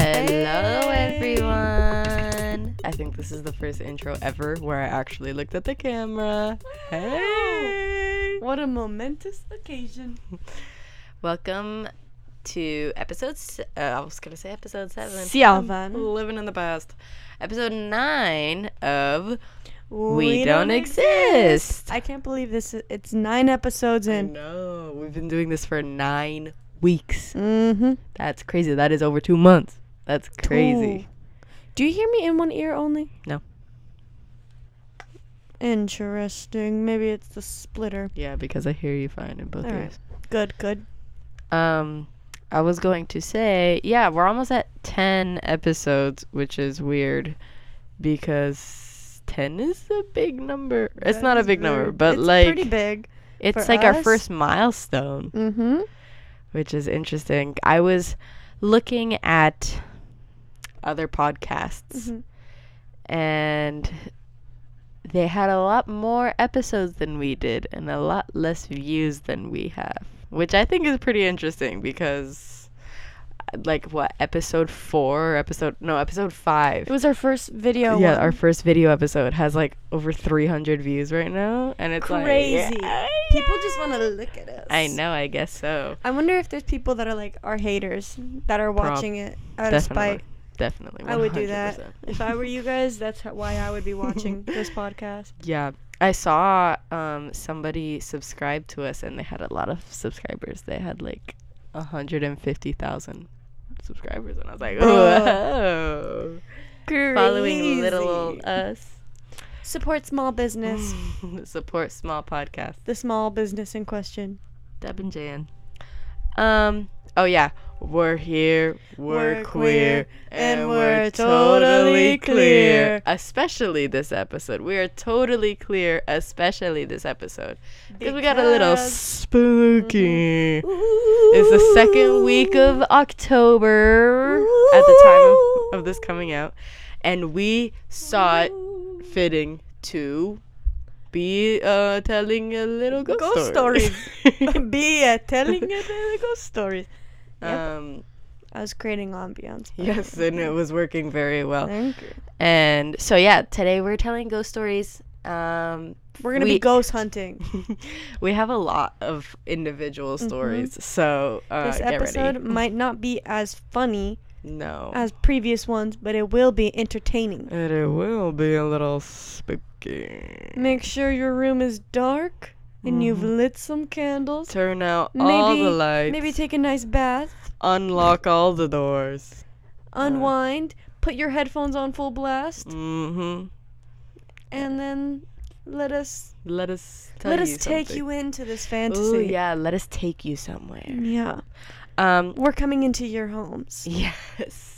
Hello, everyone. I think this is the first intro ever where I actually looked at the camera. Hey! What a momentous occasion. Welcome to episode. Se- uh, I was gonna say episode seven. Sjavan. I'm living in the past. Episode nine of We, Don't, exist. I can't believe this. is- It's nine episodes I in. know. We've been doing this for nine weeks. Mm-hmm. That's crazy. That is over two months. That's crazy. Do you hear me in one ear only? No. Interesting. Maybe it's the splitter. Yeah, because I hear you fine in both All right. ears. Good, good. Um, I was going to say, yeah, we're almost at 10 episodes, which is weird because 10 is a big number. it's not a big number, but it's like pretty big. it's like our first milestone, Mm-hmm. which is interesting. I was looking at other podcasts Mhm. and they had a lot more episodes than we did and a lot less views than we have, which I think is pretty interesting because, like, what episode four, or episode no, episode five. It was our first video. yeah, one. our first video episode has like over 300 views right now, and it's like, crazy. yeah, People just want to look at us. I know, I guess so. I wonder if there's people that are like our haters that are Prob- watching it out of spite. Definitely. I would do that if I were you guys. That's why I would be watching this podcast. Yeah. I saw um somebody subscribe to us and they had a lot of subscribers. They had like 150,000 subscribers and I was like, "Whoa." Following little us. Support small business. Support small podcast. the small business in question. Deb and Jan. Um oh yeah, we're here, we're, We're queer, queer, and we're totally clear. Especially this episode. We are totally clear, especially this episode. Because we got a little spooky. It's the second week of October at the time of, of this coming out. And we saw it fitting to be uh, telling a little ghost, Ghost story. Be uh, telling a little ghost stories. Yep. um, I was creating ambiance. yes, and it was working very well. Thank you. And so, yeah, today we're telling ghost stories. Um, We're gonna we- be ghost hunting. we have a lot of individual stories, so uh, Mm-hmm. this episode might not be as funny No. as previous ones, but it will be entertaining. And it will be a little spooky. Make sure your room is dark and you've lit some candles. Turn out all the Maybe- lights. Maybe take a nice bath, unlock all the doors. unwind, put your headphones on full blast, Mm-hmm. and then let us Let us let you us take something. you into this fantasy. Ooh, yeah. Let us take you somewhere. Yeah. Um. We're coming into your homes. Yes.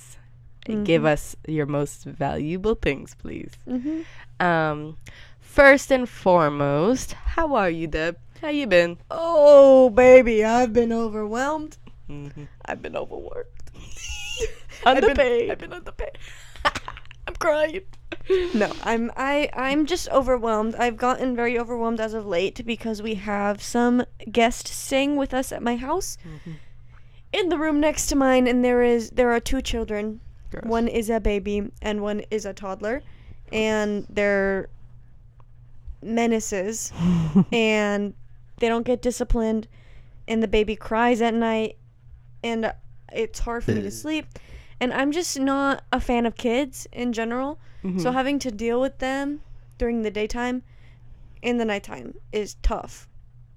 And give us your most valuable things, please. Mm-hmm. Um. First and foremost, how are you, Deb? How you been? Oh, baby, I've been overwhelmed. Mm-hmm. I've been overworked. Underpaid. I've been underpaid. I'm crying. No, I'm I I'm just overwhelmed. I've gotten very overwhelmed as of late because we have some guests staying with us at my house. In the room next to mine and there is there are two children. Gross. One is a baby and one is a toddler and they're menaces and they don't get disciplined and the baby cries at night and it's hard for me to sleep and I'm just not a fan of kids in general. Mm-hmm. So having to deal with them during the daytime and the nighttime is tough.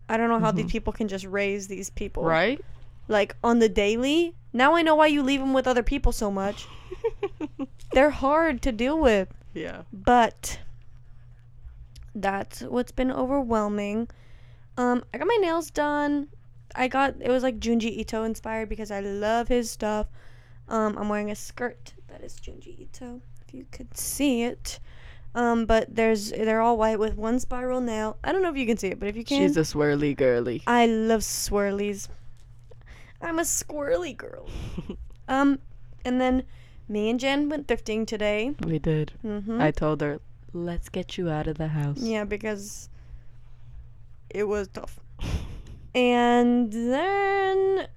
I don't know how these people can just raise these people right? like on the daily. Now I know why you leave them with other people so much. They're hard to deal with, yeah. but that's what's been overwhelming. Um, I got my nails done. I got it was like Junji Ito inspired because I love his stuff. Um, I'm wearing a skirt that is Junji Ito. If you could see it. Um, but there's they're all white with one spiral nail. I don't know if you can see it, but if you can, She's a swirly girly. I love swirlies. I'm a squirrely girl. um, and then me and Jen went thrifting today. We did. Mm-hmm. I told her, let's get you out of the house. yeah, because it was tough. And then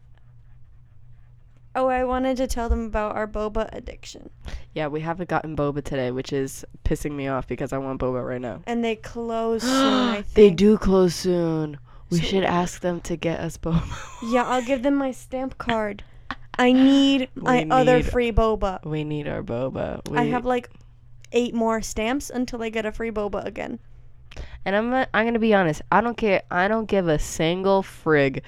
Oh, I wanted to tell them about our boba addiction. Yeah, we haven't gotten boba today, which is pissing me off because I want boba right now. And they close soon, I think. they do close soon. We So- should ask them to get us boba. Yeah, I'll give them my stamp card. I need my We other free boba. we need our boba. We, I have like eight more stamps until I get a free boba again. and I'm I'm gonna be honest. I don't care. I don't give a single frig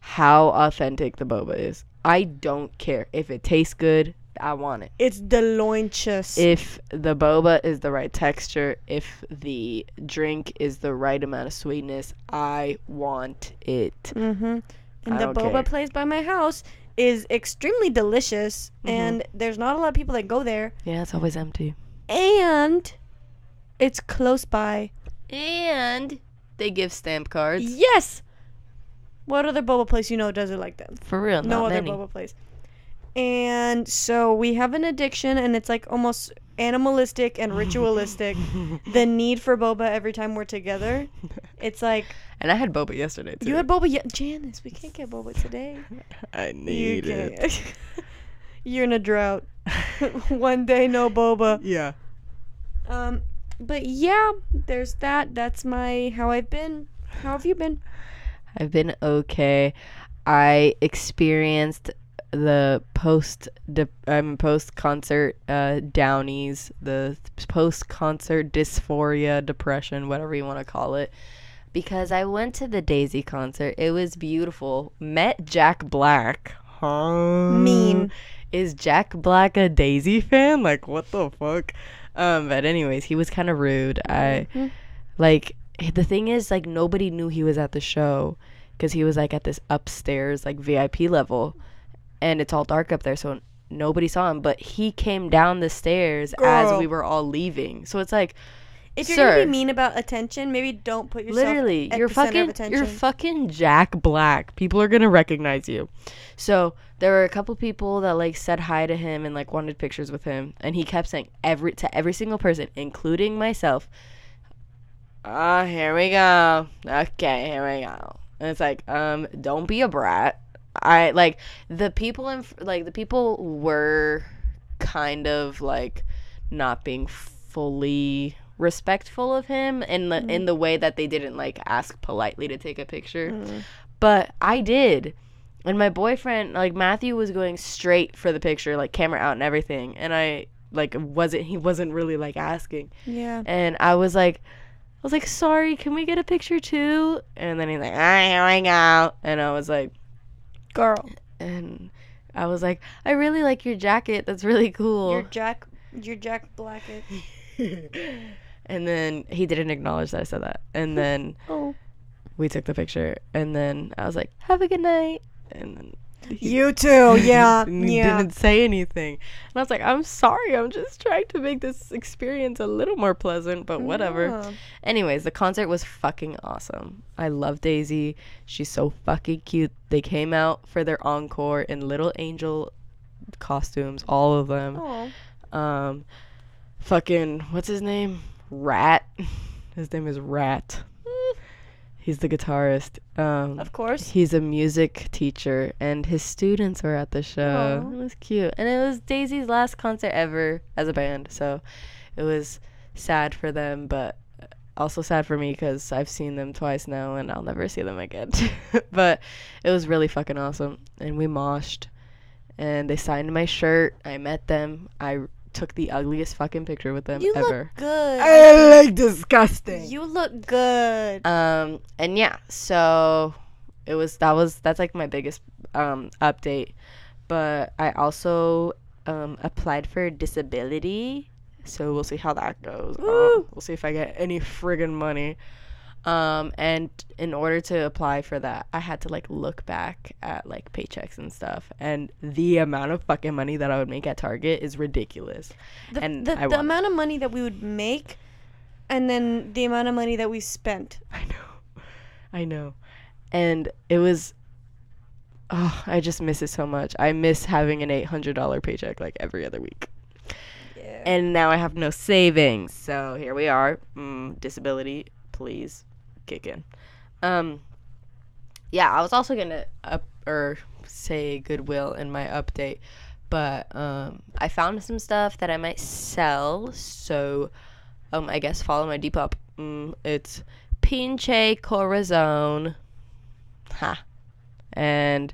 how authentic the boba is. I don't care if it tastes good. I want it. It's delicious. If the boba is the right texture, if the drink is the right amount of sweetness, I want it. mm-hmm. And I the boba care. place by my house is extremely delicious, Mhm. and there's not a lot of people that go there. Yeah, it's always empty. And it's close by. And they give stamp cards. Yes. What other boba place you know does it like that? For real, no other many. boba place. And so we have an addiction, and it's like almost animalistic and ritualistic. the need for boba every time we're together. It's like And I had boba yesterday too. you had boba, ye- Janice. We can't get boba today. I You need it. You're in a drought. One day, no boba. Yeah. Um, but yeah, there's that. That's my how I've been. How have you been? I've been okay. I experienced the post de- um, post concert uh, downies, the post concert dysphoria, depression, whatever you want to call it. Because I went to the Daisy concert. It was beautiful. Met Jack Black. Huh? Mean. Is Jack Black a Daisy fan? Like what the fuck? Um, but anyways, he was kind of rude. I Mhm. like the thing is like nobody knew he was at the show because he was like at this upstairs like vip level and it's all dark up there so nobody saw him but he came down the stairs as we were all leaving so it's like If you're Sir. gonna be mean about attention, maybe don't put yourself literally at you're the center of fucking attention. you're fucking jack black people are gonna recognize you so there were a couple people that like said hi to him and like wanted pictures with him and he kept saying every to every single person including myself ah here we go. Okay here we go. And it's like um don't be a brat. I like the people in like the people were kind of like not being fully respectful of him in the in the way that they didn't like ask politely to take a picture. Mm. but I did. And my boyfriend, like Matthew, was going straight for the picture, like camera out and everything. And I like wasn't he wasn't really like asking. Yeah. And I was like I was like, sorry, can we get a picture too? And then he's like, ah, I go. And I was like Girl. and I was like, I really like your jacket. That's really cool. You're Jack you're Jack Blackett. and then he didn't acknowledge that I said that. And then Oh. we took the picture and then I was like, Have a good night and then he- You too, yeah. and yeah. didn't say anything. And I was like, I'm sorry, I'm just trying to make this experience a little more pleasant, but whatever. Yeah. Anyways, the concert was fucking awesome. I love Daisy. She's so fucking cute. They came out for their encore in little angel costumes, all of them. Oh. Um fucking what's his name? Rat. His name is Rat. He's the guitarist. Um Of course. He's a music teacher, and his students were at the show. Aw. It was cute, and it was Daisy's last concert ever as a band, so it was sad for them, but also sad for me because I've seen them twice now, and I'll never see them again. but it was really fucking awesome, and we moshed, and they signed my shirt. I met them. I took the ugliest fucking picture with them You ever. look good. I look disgusting. You look good. Um, and yeah, so it was that was that's like my biggest um update. But I also um applied for disability, so we'll see how that goes. Woo! we'll see if I get any friggin' money. Um, and in order to apply for that, I had to like look back at like paychecks and stuff, and the amount of fucking money that I would make at Target is ridiculous. The, and the, the amount of money that we would make and then the amount of money that we spent. I know. I know. And it was oh, I just miss it so much. I miss having an $800 paycheck like every other week. Yeah. And now I have no savings. So here we are. Mm, disability, please kick in. Um yeah, I was also gonna up or say goodwill in my update, but um, I found some stuff that I might sell. So, um, I guess follow my Depop. Mm, it's Pinche Corazon, ha, and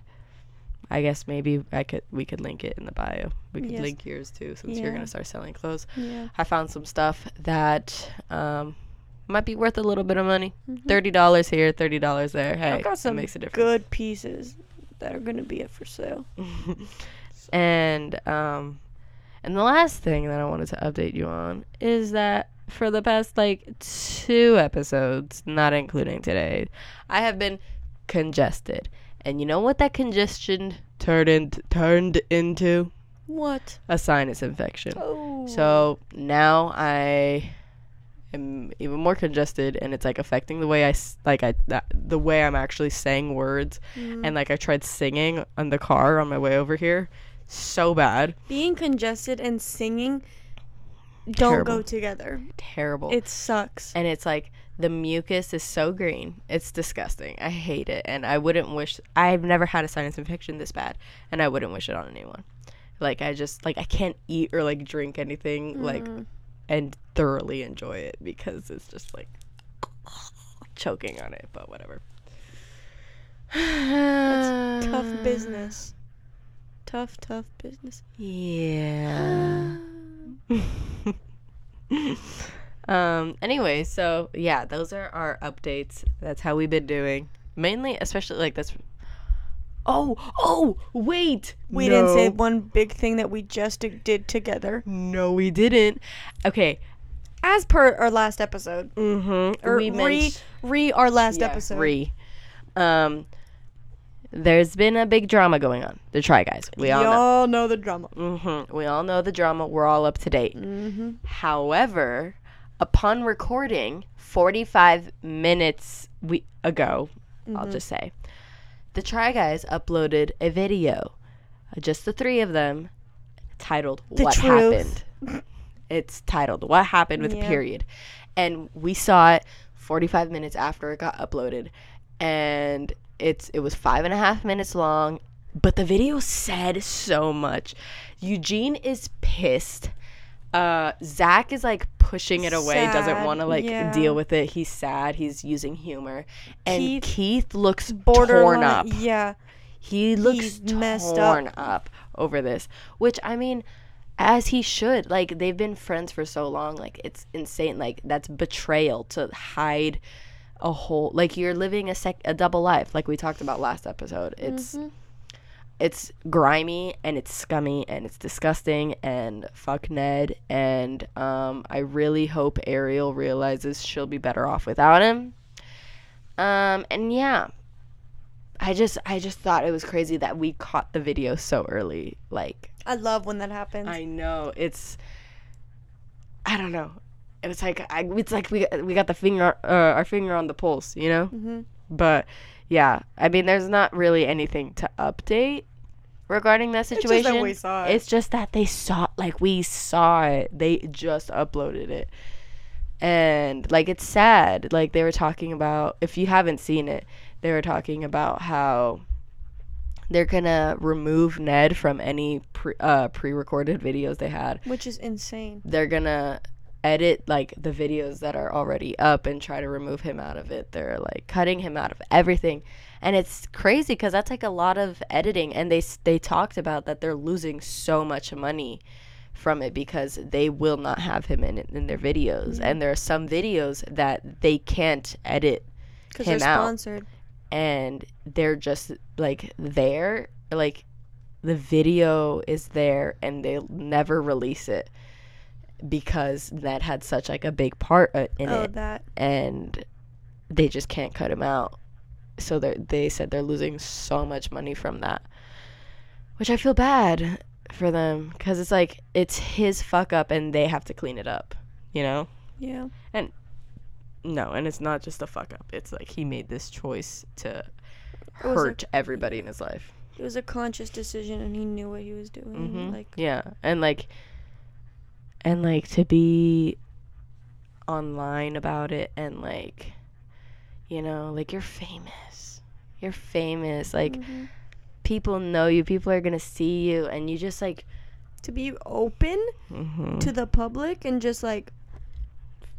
I guess maybe I could we could link it in the bio. We could Yes. link yours too, since you're gonna start selling clothes. Yeah. I found some stuff that um, might be worth a little bit of money. Mhm. Thirty dollars here, thirty dollars there. Hey, I've got some it makes a difference. good pieces that are gonna be up for sale. and um, and the last thing that I wanted to update you on is that for the past like two episodes, not including today, I have been congested. And you know what that congestion turned in, turned into? What? A sinus infection. Oh. So now I am even more congested, and it's like affecting the way I like I that, the way I'm actually saying words, Mm. and like I tried singing on the car on my way over here, so bad, being congested and singing don't Terrible. go together. terrible, It sucks. and it's like the mucus is so green, it's disgusting. I hate it, and I wouldn't wish I've never had a sinus infection this bad, and I wouldn't wish it on anyone. Like I just like I can't eat or like drink anything like Mm. And thoroughly enjoy it because it's just like choking on it, but whatever. That's tough business. Tough, tough business. Yeah. um anyway, so yeah, those are our updates. That's how we've been doing. Mainly especially like that's Oh, oh, wait. We didn't say one big thing that we just did together. No, we didn't. Okay. As per our last episode. Mhm. Or we re, re our last Yeah, episode. Re. Um, there's been a big drama going on. The Try Guys. We all know. Y'all know the drama. hmm We all know the drama. We're all up to date. Mm-hmm. However, upon recording 45 minutes we- ago, I'll Mhm. just say, the Try Guys uploaded a video, uh, just the three of them, titled The "What truth. Happened." It's titled "What Happened" with a period, and we saw it 45 minutes after it got uploaded, and it's it was five and a half minutes long, but the video said so much. Eugene is pissed. Uh, Zach is like pushing it away, doesn't want to like yeah. deal with it. He's sad. He's using humor, and Keith- Keith, looks Borderline. torn up. Yeah. He looks He's messed torn up. up. over this, which I mean, as he should. Like they've been friends for so long. Like it's insane. Like that's betrayal to hide a whole. Like you're living a sec a double life. Like we talked about last episode. It's Mhm. It's grimy and it's scummy and it's disgusting and fuck Ned and um I really hope Ariel realizes she'll be better off without him. Um and yeah. I just I just thought it was crazy that we caught the video so early. Like I love when that happens. I know it's I don't know. It's like I, it's like we we got the finger uh, our finger on the pulse, you know? hmm But yeah, I mean, there's not really anything to update regarding that situation. It's just that we saw it. It's just that they saw, like, we saw it. They just uploaded it. And, like, it's sad. Like, they were talking about, if you haven't seen it, they were talking about how they're gonna remove Ned from any pre uh, pre-recorded videos they had. Which is insane. They're gonna edit like the videos that are already up and try to remove him out of it. They're like cutting him out of everything. And it's crazy cuz that's like a lot of editing and they they talked about that they're losing so much money from it because they will not have him in in their videos. Mm-hmm. And there are some videos that they can't edit Because Him they're out. sponsored. and they're just like there like the video is there and they'll never release it because that had such like a big part uh, in oh, it that. and they just can't cut him out so they they said they're losing so much money from that which i feel bad for them because it's like it's his fuck up and they have to clean it up you know Yeah. And no and it's not just a fuck up it's like he made this choice to was a- hurt everybody in his life It was a conscious decision and he knew what he was doing. hmm Like, yeah, and like, and like to be online about it, and like, you know, like you're famous, you're famous. Like Mhm. people know you, people are gonna see you, and you just like. to be open Mm-hmm. to the public and just like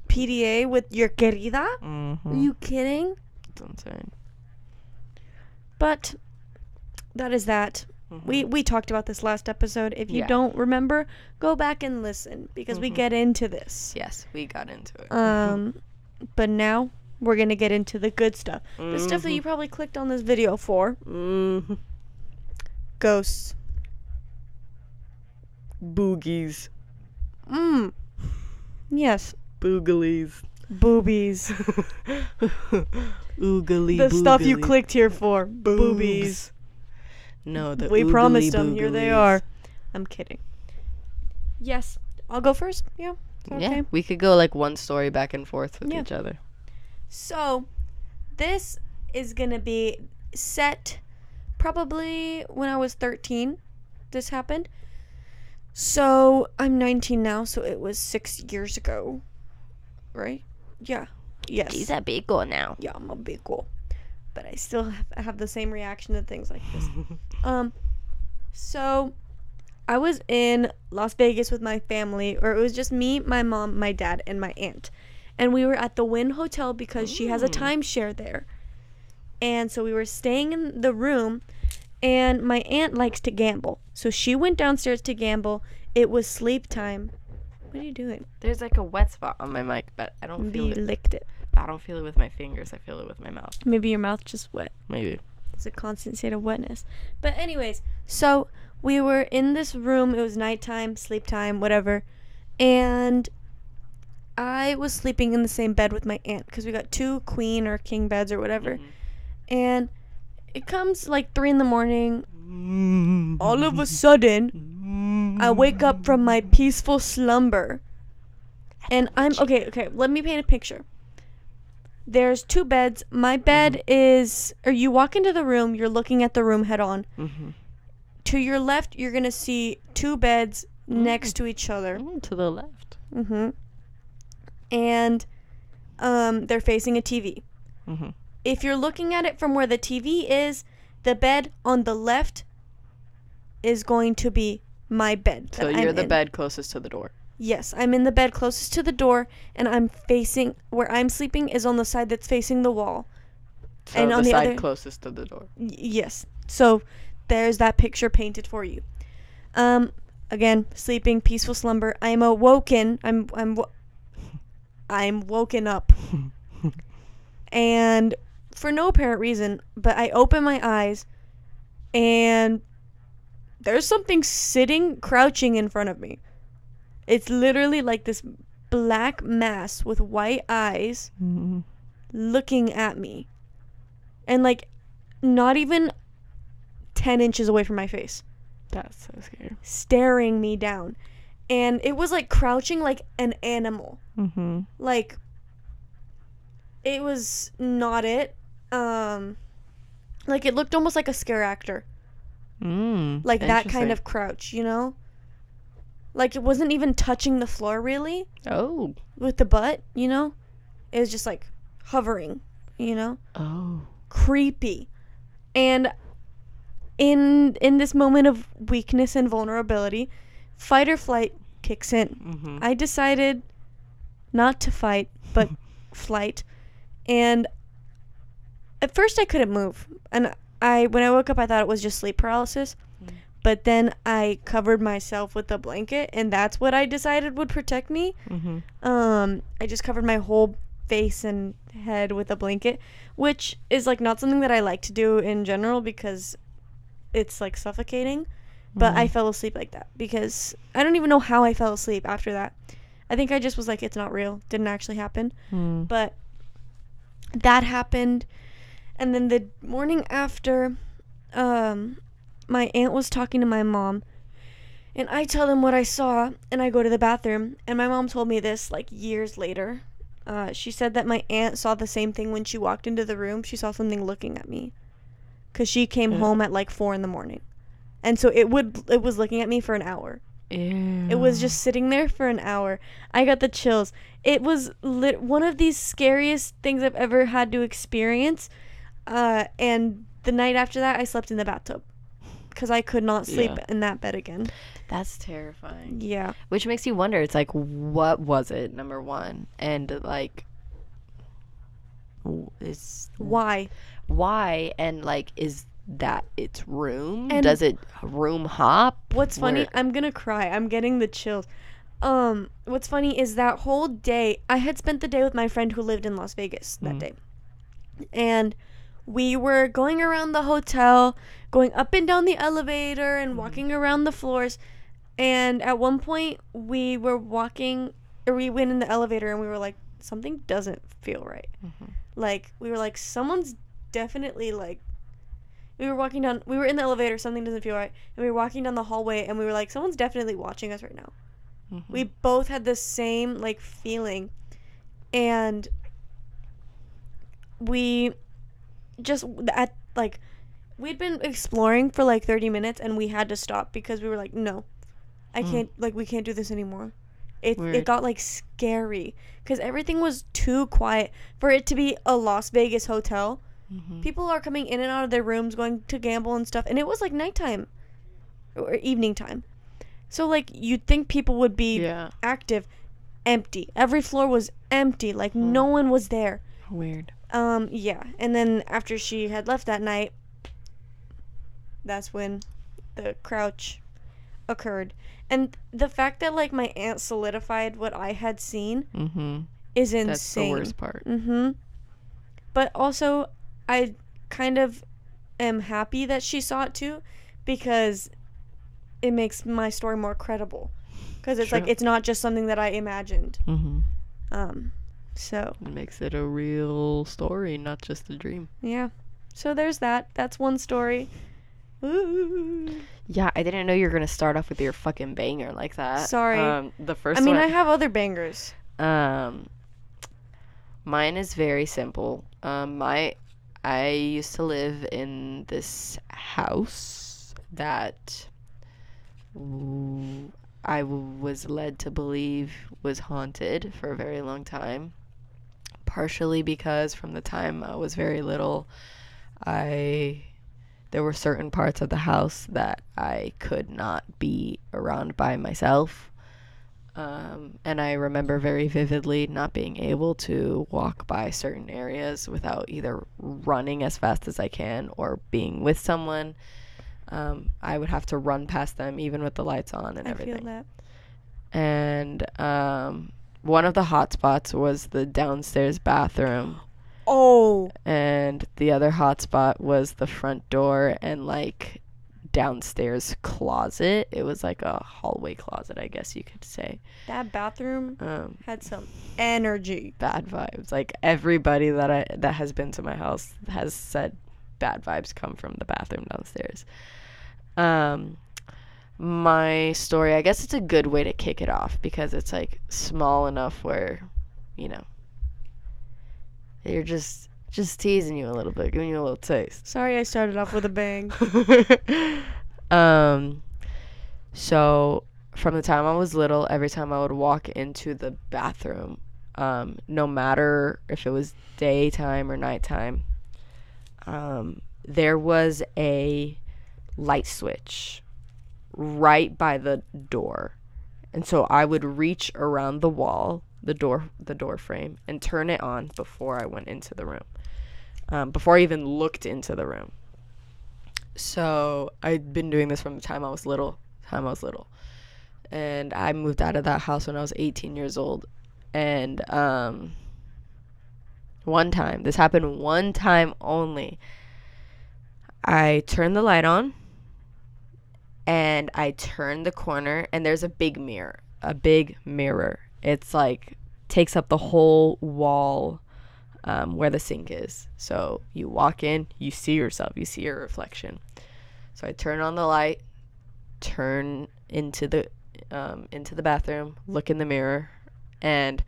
PDA with your querida. mm-hmm. Are you kidding? It's insane. But that is that. Mhm. We we talked about this last episode. If you Yeah. don't remember, go back and listen because we Mhm. get into this. yes, we got into it. Um, but now we're gonna get into the good stuff. The stuff that Mhm. you probably clicked on this video for. Mhm. Ghosts. Boogies, Mmm. Yes. boogalies, Boobies. oogly. the stuff you clicked here for. Boobies. No, the we oogly promised them. Here they booglies. are. I'm kidding. Yes. I'll go first. Yeah. That Yeah, we could go like one story back and forth with Yeah. each other. So, this is going to be set probably when I was 13. This happened. So, I'm 19 now, so it was six years ago. Right? Yeah. Yes. She's a big girl now. yeah, I'm a big girl. But I still have, the same reaction to things like this. Um, so I was in Las Vegas with my family, or it was just me, my mom, my dad, and my aunt. And we were at the Wynn Hotel because she has a Ooh. timeshare there. And so we were staying in the room, and my aunt likes to gamble. So she went downstairs to gamble. It was sleep time. What are you doing? There's like a wet spot on my mic, but I don't feel it. licked it. I don't feel it with my fingers. I feel it with my mouth. Maybe your mouth just wet. Maybe. It's a constant state of wetness. But anyways, so we were in this room. It was nighttime, sleep time, whatever. And I was sleeping in the same bed with my aunt because we got two queen or king beds or whatever. Mhm. And it comes like three in the morning. Mm-hmm. All of a sudden, I wake up from my peaceful slumber. And I'm okay, okay, let me paint a picture. There's two beds. My bed is or you walk into the room, you're looking at the room head on. Mhm. To your left, you're going to see two beds next to each other. Mm, to the left. Mhm. And um they're facing a TV. Mhm. If you're looking at it from where the TV is, the bed on the left is going to be my bed. So you're I'm the in. bed closest to the door. Yes, I'm in the bed closest to the door, and I'm facing where I'm sleeping is on the side that's facing the wall. So And the on the side other- closest to the door. Y- yes. So there's that picture painted for you. Um, again, sleeping, peaceful slumber. I'm awoken. I'm I'm wo- I'm woken up, and for no apparent reason, but I open my eyes, and there's something sitting, crouching in front of me. It's literally like this black mass with white eyes Mm-hmm. looking at me. And like not even 10 inches away from my face, That's so scary. staring me down. And it was like crouching like an animal. Mm-hmm. Like it was not it. Um like it looked almost like a scare actor. Mm, Like that kind of crouch, you know? Like it wasn't even touching the floor really Oh. with the butt, you know? It was just like hovering, you know? Oh. creepy and in in this moment of weakness and vulnerability fight or flight kicks in Mm-hmm. i decided not to fight but flight and at first i couldn't move and i when i woke up i thought it was just sleep paralysis. But then i covered myself with a blanket and that's what i decided would protect me mm-hmm. um i just covered my whole face and head with a blanket which is like not something that i like to do in general because it's like suffocating but i fell asleep like that because i don't even know how i fell asleep after that i think i just was like it's not real didn't actually happen Mm. but that happened and then the morning after um my aunt was talking to my mom and i tell them what i saw and i go to the bathroom and my mom told me this like years later uh, she said that my aunt saw the same thing when she walked into the room she saw something looking at me because she came Yeah. home at like four in the morning and so it would it was looking at me for an hour Ew. it was just sitting there for an hour. I got the chills. It was lit- one of these scariest things I've ever had to experience. Uh, and the night after that, I slept in the bathtub because I could not sleep Yeah. in that bed again. That's terrifying. Yeah. Which makes you wonder. It's like, what was it? Number one, and like, is Why? why and like is that its room? And- Does it room hop? What's funny? Where- I'm gonna cry. I'm getting the chills. Um, what's funny is that whole day I had spent the day with my friend who lived in Las Vegas that Mhm. day, and we were going around the hotel, going up and down the elevator, and walking around the floors. And at one point, we were walking, or we went in the elevator, and we were like, something doesn't feel right. Mhm. Like we were like, someone's definitely like we were walking down we were in the elevator something doesn't feel right and we were walking down the hallway and we were like someone's definitely watching us right now Mhm. we both had the same like feeling and we just at like we'd been exploring for like 30 minutes and we had to stop because we were like no i Hmm. can't like we can't do this anymore it, Weird. it got like scary because everything was too quiet for it to be a las vegas hotel Mhm. people are coming in and out of their rooms going to gamble and stuff and it was like nighttime or evening time so like you'd think people would be yeah, active empty every floor was empty like Hmm. no one was there weird. Um yeah and then after she had left that night that's when the crouch occurred and the fact that like my aunt solidified what i had seen Mm-hmm. is That's the worst part. Mm-hmm. But also, I kind of am happy that she saw it too, because it makes my story more credible. Because it's like it's not just something that I imagined. Mm-hmm. Um, so It makes it a real story, not just a dream. yeah, so there's that. That's one story. Ooh. Yeah, I didn't know you were gonna start off with your fucking banger like that. Sorry. Um, the first I mean, one. I have other bangers. Um, mine is very simple. Um, my I used to live in this house that I was led to believe was haunted for a very long time. Partially because from the time I was very little, I there were certain parts of the house that I could not be around by myself. Um, and I remember very vividly not being able to walk by certain areas without either running as fast as I can or being with someone. Um, I would have to run past them even with the lights on and I everything. And um, one of the hot spots was the downstairs bathroom, Oh, and the other hot spot was the front door and like downstairs closet. It was like a hallway closet, I guess you could say. that bathroom Um, had some energy. bad vibes. Like everybody that I that has been to my house has said bad vibes come from the bathroom downstairs. Um my story, I guess it's a good way to kick it off because it's like small enough where, you know, you're just just teasing you a little bit, giving you a little taste. Sorry, I started off with a bang. um so from the time I was little, every time I would walk into the bathroom, um, no matter if it was daytime or nighttime, um, there was a light switch right by the door. And so I would reach around the wall, the door the door frame, and turn it on before I went into the room. Um, before I even looked into the room. So I'd been doing this from the time I was little. Time I was little, and I moved out of that house when I was 18 years old. And um, one time, this happened one time only. I turned the light on, and I turn the corner, and there's a big mirror, a big mirror. It's like takes up the whole wall um, where the sink is. So you walk in, you see yourself, you see your reflection. So I turn on the light, turn into the um, into the bathroom, look in the mirror, and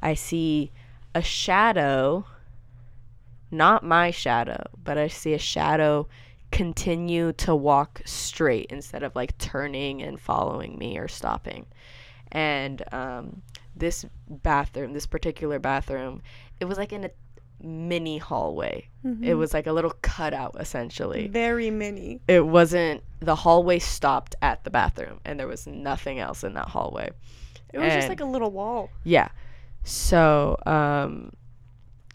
I see a shadow. Not my shadow, but I see a shadow continue to walk straight instead of like turning and following me or stopping. And um, this bathroom, this particular bathroom, it was like in a mini hallway. Mm-hmm. It was like a little cutout essentially. very mini. It wasn't the hallway stopped at the bathroom and there was nothing else in that hallway. It was just like a little wall. Yeah. So, um,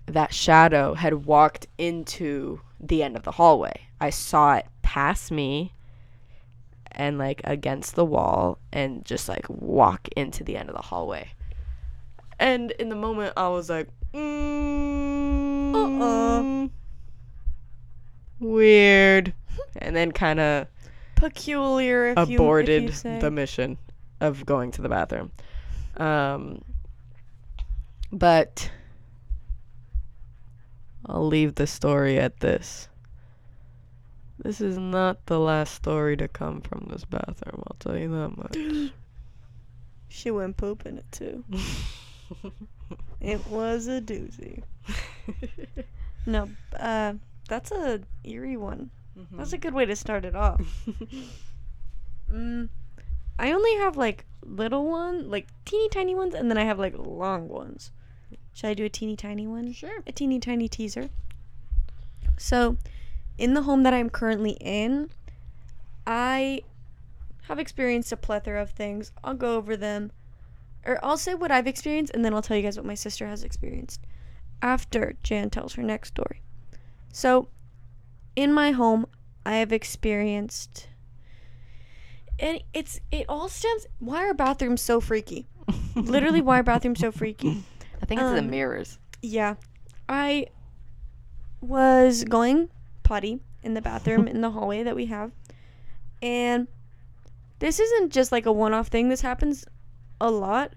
that shadow had walked into the end of the hallway. I saw it pass me and like against the wall and just like walk into the end of the hallway. And in the moment, I was like, mm, Uh-uh. weird. And then kind of Peculiar, if you, if you aborted the mission of going to the bathroom. Um, but I'll leave the story at this. This is not the last story to come from this bathroom, I'll tell you that much. She went poop in it too. It was a doozy. No, uh, that's a eerie one. That's a good way to start it off. mm, I only have like little one, like teeny tiny ones, and then I have like long ones. Should I do a teeny tiny one? Sure. A teeny tiny teaser. So, in the home that I'm currently in, I have experienced a plethora of things. I'll go over them. Or I'll say what I've experienced and then I'll tell you guys what my sister has experienced after Jan tells her next story. So, in my home, I have experienced and it's it all stems why are bathrooms so freaky? Literally why are bathrooms so freaky? I think it's the Um, mirrors. Yeah. I was going potty in the bathroom in the hallway that we have. And this isn't just like a one off thing. This happens a lot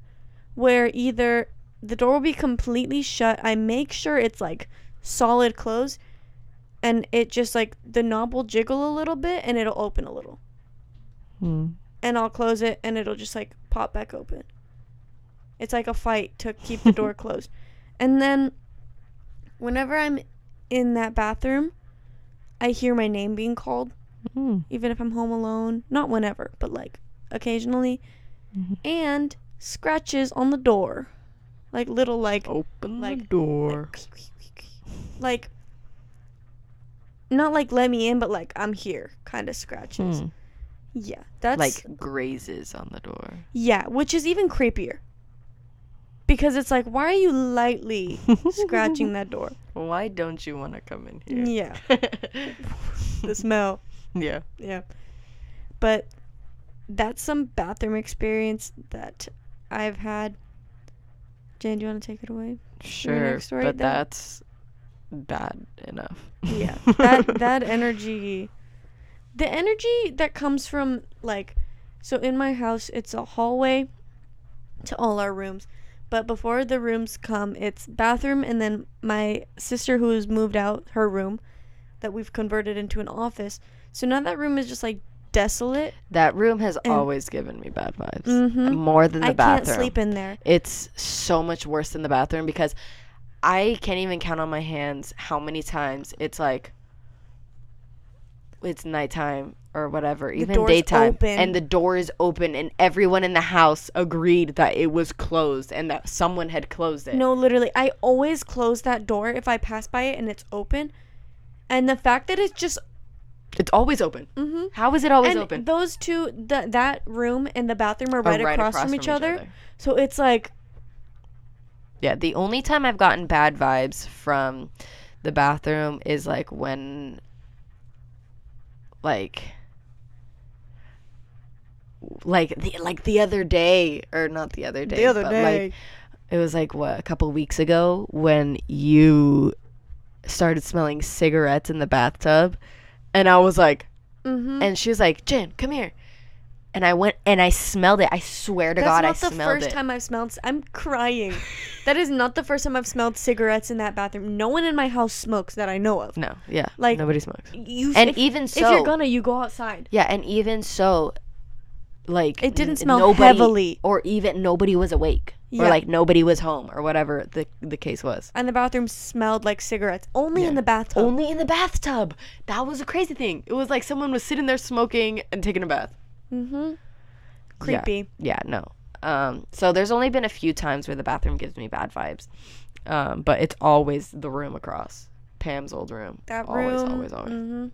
where either the door will be completely shut. I make sure it's like solid closed and it just like the knob will jiggle a little bit and it'll open a little. Hmm. And I'll close it and it'll just like pop back open. It's like a fight to keep the door closed. And then whenever I'm in that bathroom, I hear my name being called, Hmm. even if I'm home alone. Not whenever, but like occasionally. Mhm. And scratches on the door. Like little like Open the like- door. like like, not like let me in, but like I'm here kind of scratches. Hmm. Yeah. That's Like grazes on the door. Yeah, which is even creepier. Because it's like, why are you lightly scratching that door? Why don't you want to come in here? Yeah, the smell. yeah. Yeah. But that's some bathroom experience that I've had. Jan, do you want to take it away? Sure, story but then? that's bad enough. Yeah. That that energy the energy that comes from like so in my house it's a hallway to all our rooms. But before the rooms come, it's bathroom and then my sister who has moved out her room that we've converted into an office. So now that room is just like desolate. that room has And- always given me bad vibes. Mhm. More than the I bathroom. can't sleep in there. It's so much worse than the bathroom because I can't even count on my hands how many times it's like it's nighttime or whatever, even daytime, open. and the door is open, and everyone in the house agreed that it was closed and that someone had closed it. No, literally, I always close that door if I pass by it and it's open. And the fact that it's just It's always open. mm-hmm. How is it always and open? those two, the, that room and the bathroom are Are right, across, from, each, other. So it's like, Yeah, the only time I've gotten bad vibes from the bathroom is like when like like the like the other day or not the other day The but, like it was like what a couple weeks ago when you started smelling cigarettes in the bathtub and I was like mm-hmm. and she was like Jen come here and I went and I smelled it I swear to that's God not the first time I've smelled. I'm crying. that is not the first time I've smelled cigarettes in that bathroom. No one in my house smokes that I know of. no yeah Like- nobody smokes You and if, even if you're gonna, you go outside. Yeah, and even so, like It didn't smell nobody, heavily. or even nobody was awake, or like nobody was home, or whatever the the case was. And the bathroom smelled like cigarettes. Only in the bathtub. Only in the bathtub. That was a crazy thing. It was like someone was sitting there smoking and taking a bath. Mm-hmm. Creepy. Yeah, no. Um, so there's only been a few times where the bathroom gives me bad vibes. Um, but it's always the room across. Pam's old room. That always, room. always, always. always.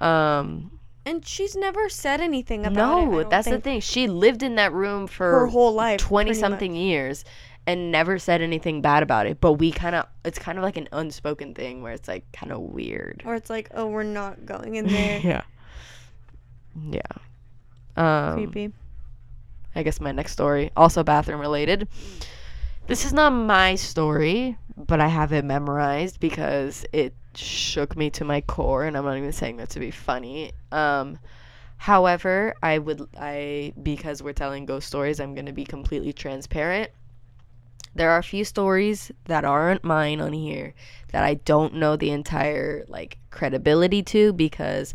Mhm. Um, And she's never said anything about it. No, that's the thing. She lived in that room for Her whole life, twenty something years, and never said anything bad about it. But we kind of, it's kind of like an unspoken thing where it's like kind of weird. Or it's like, oh, we're not going in there. yeah. Yeah. Um, Creepy. I guess my next story, also bathroom related. This is not my story, but I have it memorized because it shook me to my core, and I'm not even saying that to be funny. Um, however, I would I because we're telling ghost stories, I'm gonna be completely transparent. There are a few stories that aren't mine on here that I don't know the entire like credibility to because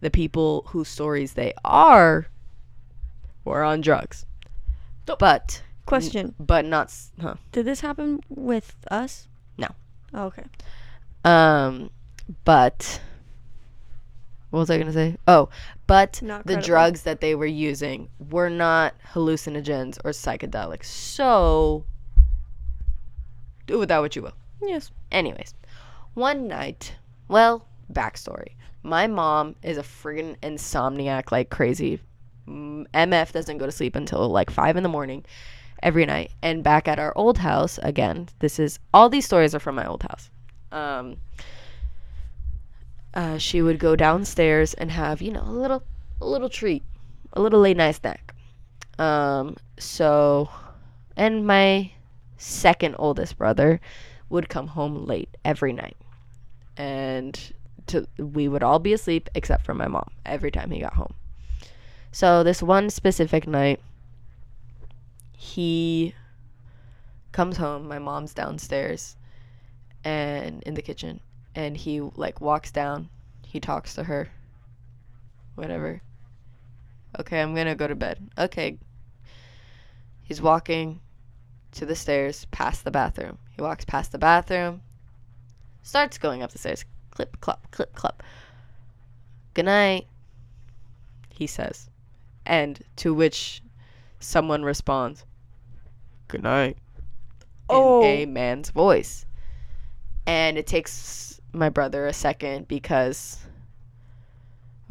the people whose stories they are were on drugs. But Question: but not s- huh. Did this happen with us? No. Oh, okay. Um, but what was I gonna say? Oh, but Not the credible. drugs that they were using were not hallucinogens or psychedelics. So do with that what you will. Yes. Anyways, one night, well, backstory. My mom is a friggin' insomniac like crazy. MF doesn't go to sleep until like five in the morning every night. And back at our old house, again, this is all these stories are from my old house. Um, uh, she would go downstairs and have you know a little a little treat, a little late night snack. Um, so, and my second oldest brother would come home late every night, and to we would all be asleep except for my mom every time he got home. So this one specific night, he comes home. My mom's downstairs, and in the kitchen, and he like walks down. He talks to her. Whatever. Okay, I'm gonna go to bed. Okay. He's walking to the stairs past the bathroom. He walks past the bathroom, starts going up the stairs. Clip, clop, clip, clop. Good night, he says. And to which someone responds, Good night. Oh. In a man's voice. And it takes my brother a second because,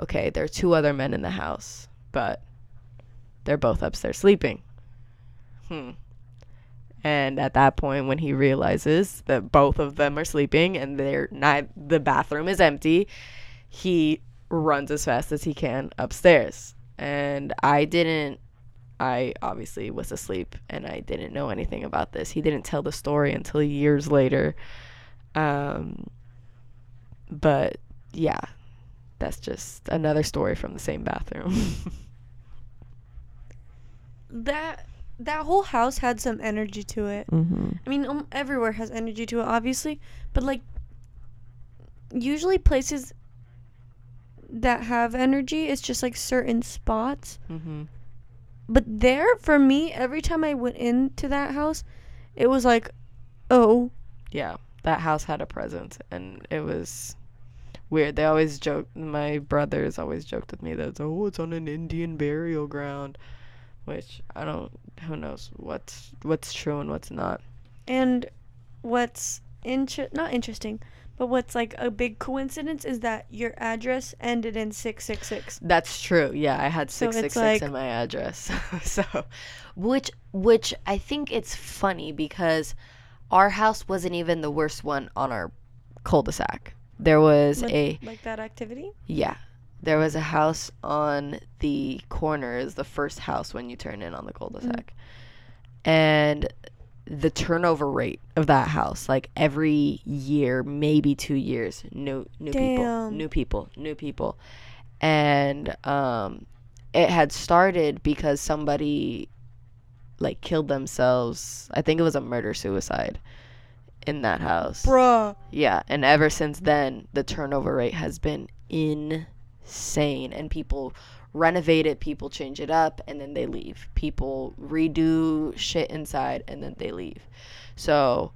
okay, there are two other men in the house, but they're both upstairs sleeping. Hmm. And at that point, when he realizes that both of them are sleeping and they're not, the bathroom is empty, he runs as fast as he can upstairs. And I didn't, I obviously was asleep and I didn't know anything about this. He didn't tell the story until years later. Um, but yeah, that's just another story from the same bathroom. That that whole house had some energy to it. mm-hmm. I mean, um, everywhere has energy to it, obviously, but like usually places that have energy, it's just like certain spots. Mm-hmm. But there, for me, every time I went into that house, it was like, oh, yeah, that house had a presence, and it was weird. They always joke. My brothers always joked with me that oh, it's on an Indian burial ground, which I don't. Who knows what's what's true and what's not. And what's inter- not interesting, but what's like a big coincidence is that your address ended in 666. That's true. Yeah, I had So it's six six like- in my address. so, which which I think it's funny because our house wasn't even the worst one on our cul-de-sac. There was Like- a Like that activity? Yeah. There was a house on the corner, is the first house when you turn in on the cul-de-sac. Mm. And the turnover rate of that house, like every year, maybe two years, new new people, new people, new people. And um it had started because somebody like killed themselves. I think it was a murder suicide in that house. Bruh. Yeah, and ever since then, the turnover rate has been insane. And people renovate it, people change it up, and then they leave. People redo shit inside, and then they leave. So,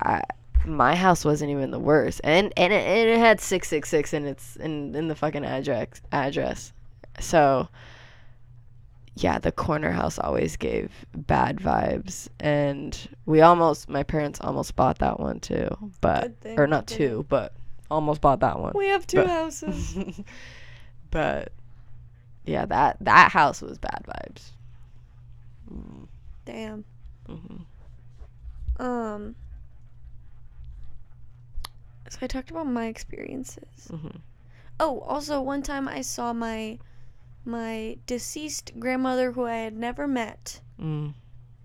I, my house wasn't even the worst, and and it, and it had six six six in its in in the fucking address address. So, yeah, the corner house always gave bad vibes, and we almost, my parents almost bought that one too, but or not two, but almost bought that one. We have two But- houses. but yeah, that that house was bad vibes. Mm, Damn. mhm. Um. So I talked about my experiences. Mhm. Oh, also one time I saw my my deceased grandmother who I had never met. Mm.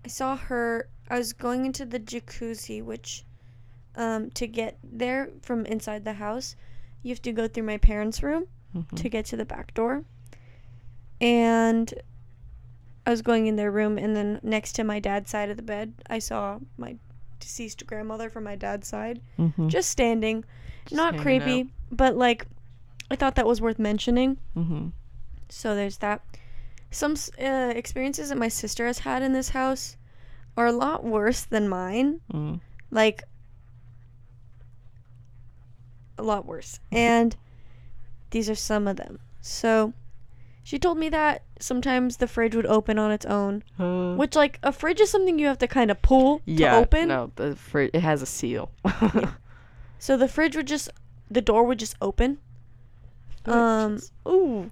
I saw her. I was going into the jacuzzi, which um to get there from inside the house, you have to go through my parents' room Mhm. to get to the back door. And I was going in their room, and then next to my dad's side of the bed, I saw my deceased grandmother from my dad's side Mhm. just standing. Just Not creepy, out. but like I thought that was worth mentioning. Mhm. So there's that. Some uh, experiences that my sister has had in this house are a lot worse than mine. Mm. Like a lot worse. And these are some of them. So she told me that sometimes the fridge would open on its own, Uh, which like a fridge is something you have to kind of pull yeah, to open. no, the fridge it has a seal. So the fridge would just the door would just open. Um ooh.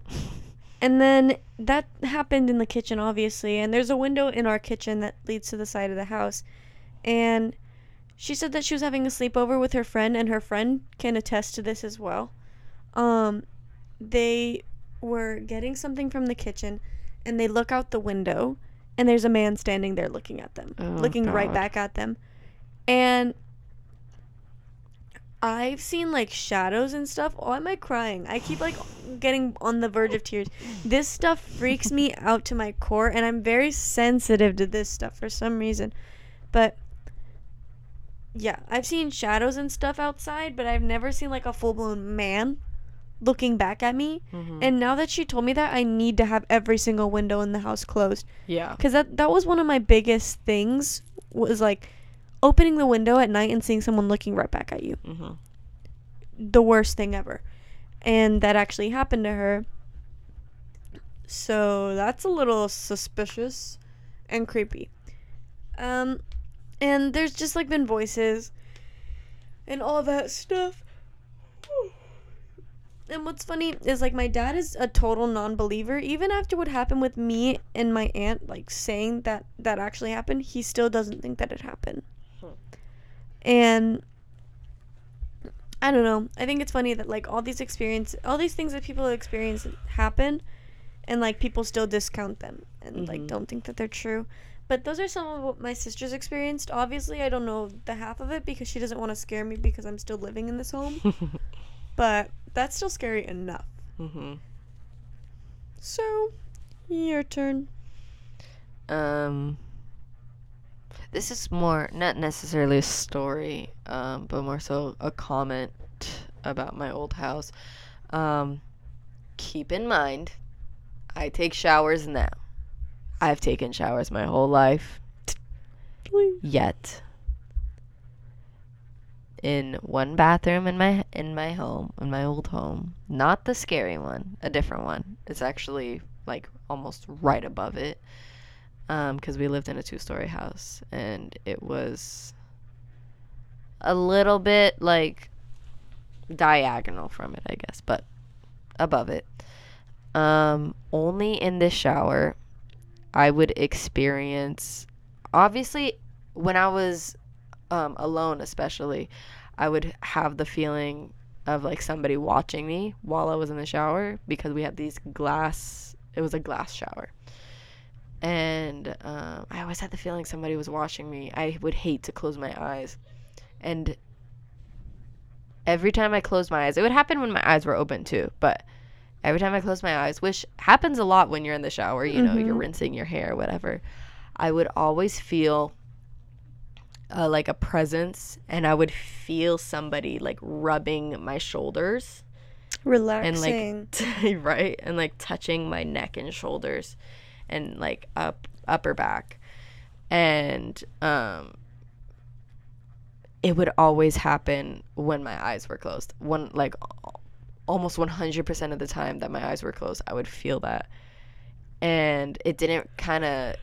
And then that happened in the kitchen, obviously. And there's a window in our kitchen that leads to the side of the house. And she said that she was having a sleepover with her friend, and her friend can attest to this as well. Um, they were getting something from the kitchen, and they look out the window, and there's a man standing there looking at them, Oh, looking right back at them. And I've seen like shadows and stuff. Why am I crying? I keep like getting on the verge of tears. This stuff freaks me out to my core, and I'm very sensitive to this stuff for some reason. But yeah, I've seen shadows and stuff outside, but I've never seen like a full blown man looking back at me. Mhm. And now that she told me that, I need to have every single window in the house closed yeah. because that that was one of my biggest things was like opening the window at night and seeing someone looking right back at you Mhm. the worst thing ever and that actually happened to her so that's a little suspicious and creepy um and there's just like been voices and all that stuff and what's funny is like my dad is a total non-believer even after what happened with me and my aunt like saying that that actually happened he still doesn't think that it happened Hmm. and I don't know. I think it's funny that like all these experience, all these things that people experience happen, and like people still discount them and like Mhm. don't think that they're true. But those are some of what my sister's experienced. Obviously, I don't know the half of it because she doesn't want to scare me because I'm still living in this home. but that's still scary enough. mhm. So, your turn. Um this is more not necessarily a story, um, but more so a comment about my old house. Um keep in mind I take showers now. I've taken showers my whole life. Yet in one bathroom in my in my home, in my old home, not the scary one, a different one. It's actually like almost right above it because we lived in a two-story house and it was a little bit like diagonal from it i guess but above it um only in the shower i would experience obviously when i was um alone especially i would have the feeling of like somebody watching me while i was in the shower because we had these glass it was a glass shower and um, I always had the feeling somebody was watching me. I would hate to close my eyes, and every time I closed my eyes, it would happen when my eyes were open too. But every time I closed my eyes, which happens a lot when you're in the shower, you know, you're Mhm. rinsing your hair, whatever. I would always feel uh, like a presence, and I would feel somebody like rubbing my shoulders Relaxing. and like right and like touching my neck and shoulders and like up upper back. And um it would always happen when my eyes were closed. When like almost 100% of the time that my eyes were closed i would feel that. And it didn't kind of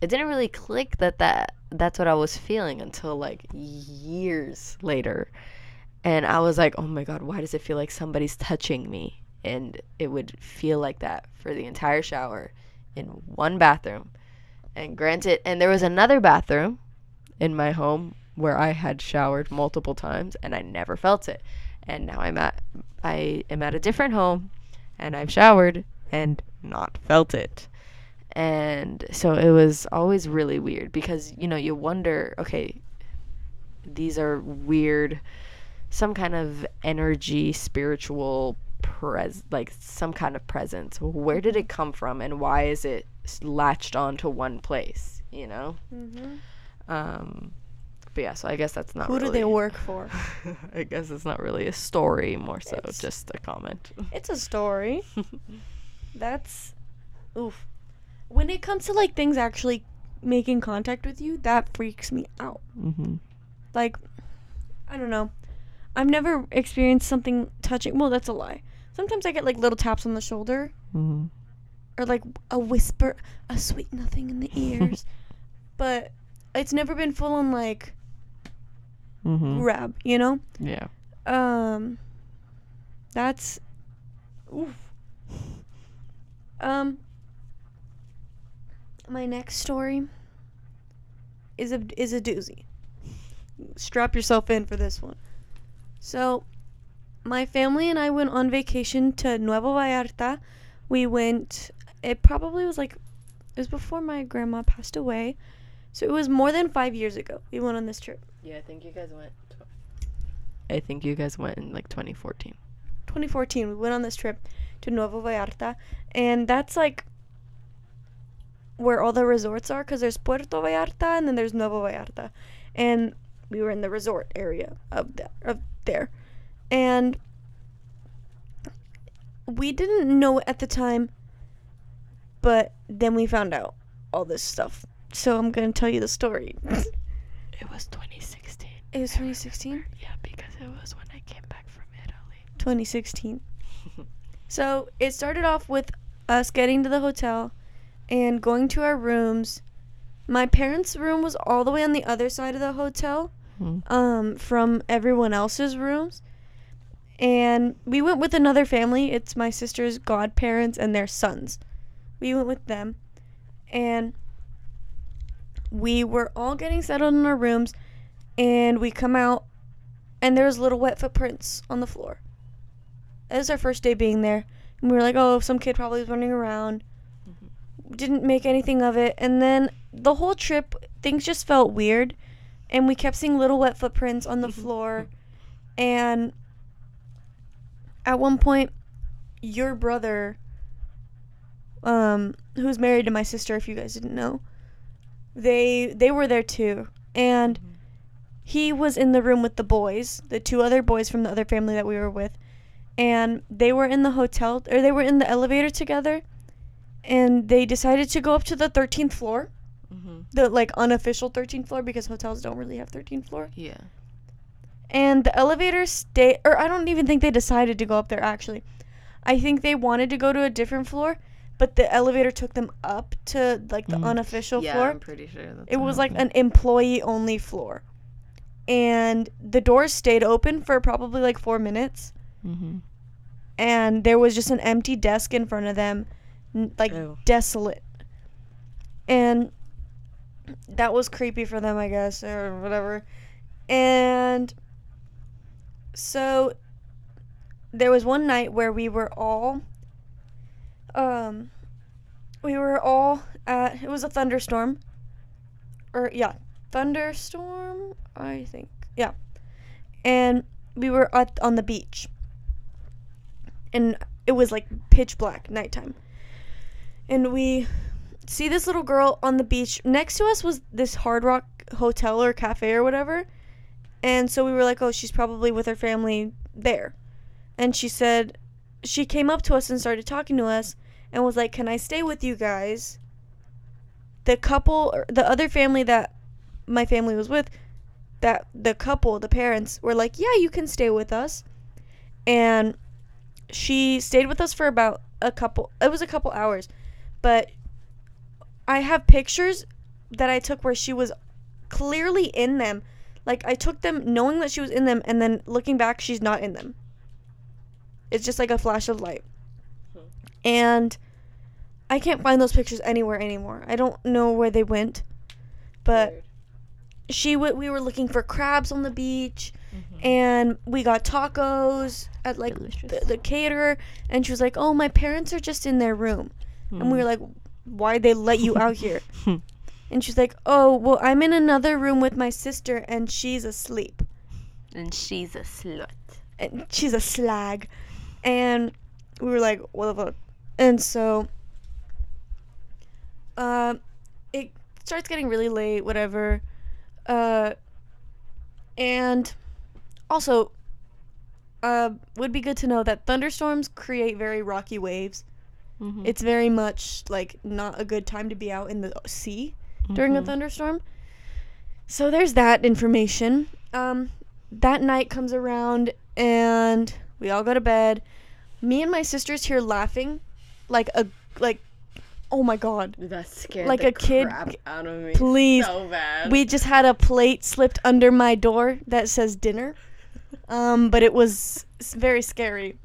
it didn't really click that that that's what I was feeling until like years later. And I was like, "Oh my god, why does it feel like somebody's touching me?" And it would feel like that for the entire shower in one bathroom. And granted, and there was another bathroom in my home where I had showered multiple times and I never felt it. And now I'm at I am at a different home and I've showered and not felt it. And so it was always really weird because you know, you wonder, okay, these are weird some kind of energy, spiritual pres like some kind of presence. Where did it come from and why is it latched onto one place, you know? Mm-hmm. Um, but yeah, so I guess that's not. Who do they work for? I guess it's not really a story, more so It's- just a comment. It's a story. That's oof. When it comes to like things actually making contact with you, that freaks me out. mm-hmm. Like I don't know. I've never experienced something touching. Well, that's a lie. Sometimes I get like little taps on the shoulder Mm-hmm. or like a whisper, a sweet nothing in the ears. but it's never been full on like Mm-hmm. grab, you know? Yeah. Um, that's oof. Um, my next story is a is a doozy. Strap yourself in for this one. So, my family and I went on vacation to Nuevo Vallarta. We went. It probably was like it was before my grandma passed away, so it was more than five years ago. We went on this trip. Yeah, I think you guys went. I think you guys went in like 2014. 2014 we went on this trip to Nuevo Vallarta and that's like where all the resorts are because there's Puerto Vallarta and then there's Nuevo Vallarta and we were in the resort area of, the, of there and we didn't know at the time but then we found out all this stuff so I'm gonna tell you the story It was 2016. it was 2016 Yeah, because it was when I came back from Italy. 2016. so it started off with us getting to the hotel and going to our rooms. My parents' room was all the way on the other side of the hotel Mhm. um, from everyone else's rooms. And we went with another family. It's my sister's godparents and their sons. We went with them. And we were all getting settled in our rooms. And we come out, and there's little wet footprints on the floor. It was our first day being there. And we were like, oh, some kid probably was running around. Didn't make anything of it. And then the whole trip, things just felt weird. And we kept seeing little wet footprints on the floor. And at one point, your brother, um, who's married to my sister, if you guys didn't know, they they were there too. And he was in the room with the boys, the two other boys from the other family that we were with, and they were in the hotel or they were in the elevator together, and they decided to go up to the 13th floor, Mm-hmm. the like unofficial 13th floor because hotels don't really have 13th floor. Yeah. And the elevator stayed, or I don't even think they decided to go up there actually. I think they wanted to go to a different floor, but the elevator took them up to like the Mhm. unofficial yeah, floor. I'm pretty sure. It was like an employee only floor. And the doors stayed open for probably like 4 minutes Mm-hmm. and there was just an empty desk in front of them like Ew. desolate. And that was creepy for them, I guess, or whatever. And so there was one night where we were all um we were all at it was a thunderstorm. Or yeah, thunderstorm, I think. Yeah. And we were at on the beach. And it was like pitch black nighttime. And we see this little girl on the beach. Next to us was this Hard Rock hotel or cafe or whatever. And so we were like, oh, she's probably with her family there. And she said, she came up to us and started talking to us and was like, can I stay with you guys? The couple, or the other family that my family was with, that the couple, the parents, were like, yeah, you can stay with us. And she stayed with us for about a couple, it was a couple hours. But I have pictures that I took where she was clearly in them. Like I took them knowing that she was in them and then looking back she's not in them. It's just like a flash of light. Hmm. And I can't find those pictures anywhere anymore. I don't know where they went. But Weird. she w- we were looking for crabs on the beach Mhm. and we got tacos at like the, the caterer and she was like oh my parents are just in their room and we were like why'd they let you out here? And she's like oh well i'm in another room with my sister and she's asleep. And she's a slut. and she's a slag. And we were like what the fuck? And so um it starts getting really late whatever. Uh and also uh would be good to know that thunderstorms create very rocky waves Mhm. it's very much like not a good time to be out in the sea during a Mhm. thunderstorm. So there's that information. Um, that night comes around and we all go to bed. Me and my sisters here laughing, like a like, oh my god! That scared Like the a kid- out of me. Please, so bad. we just had a plate slipped under my door that says dinner, um, but it was very scary.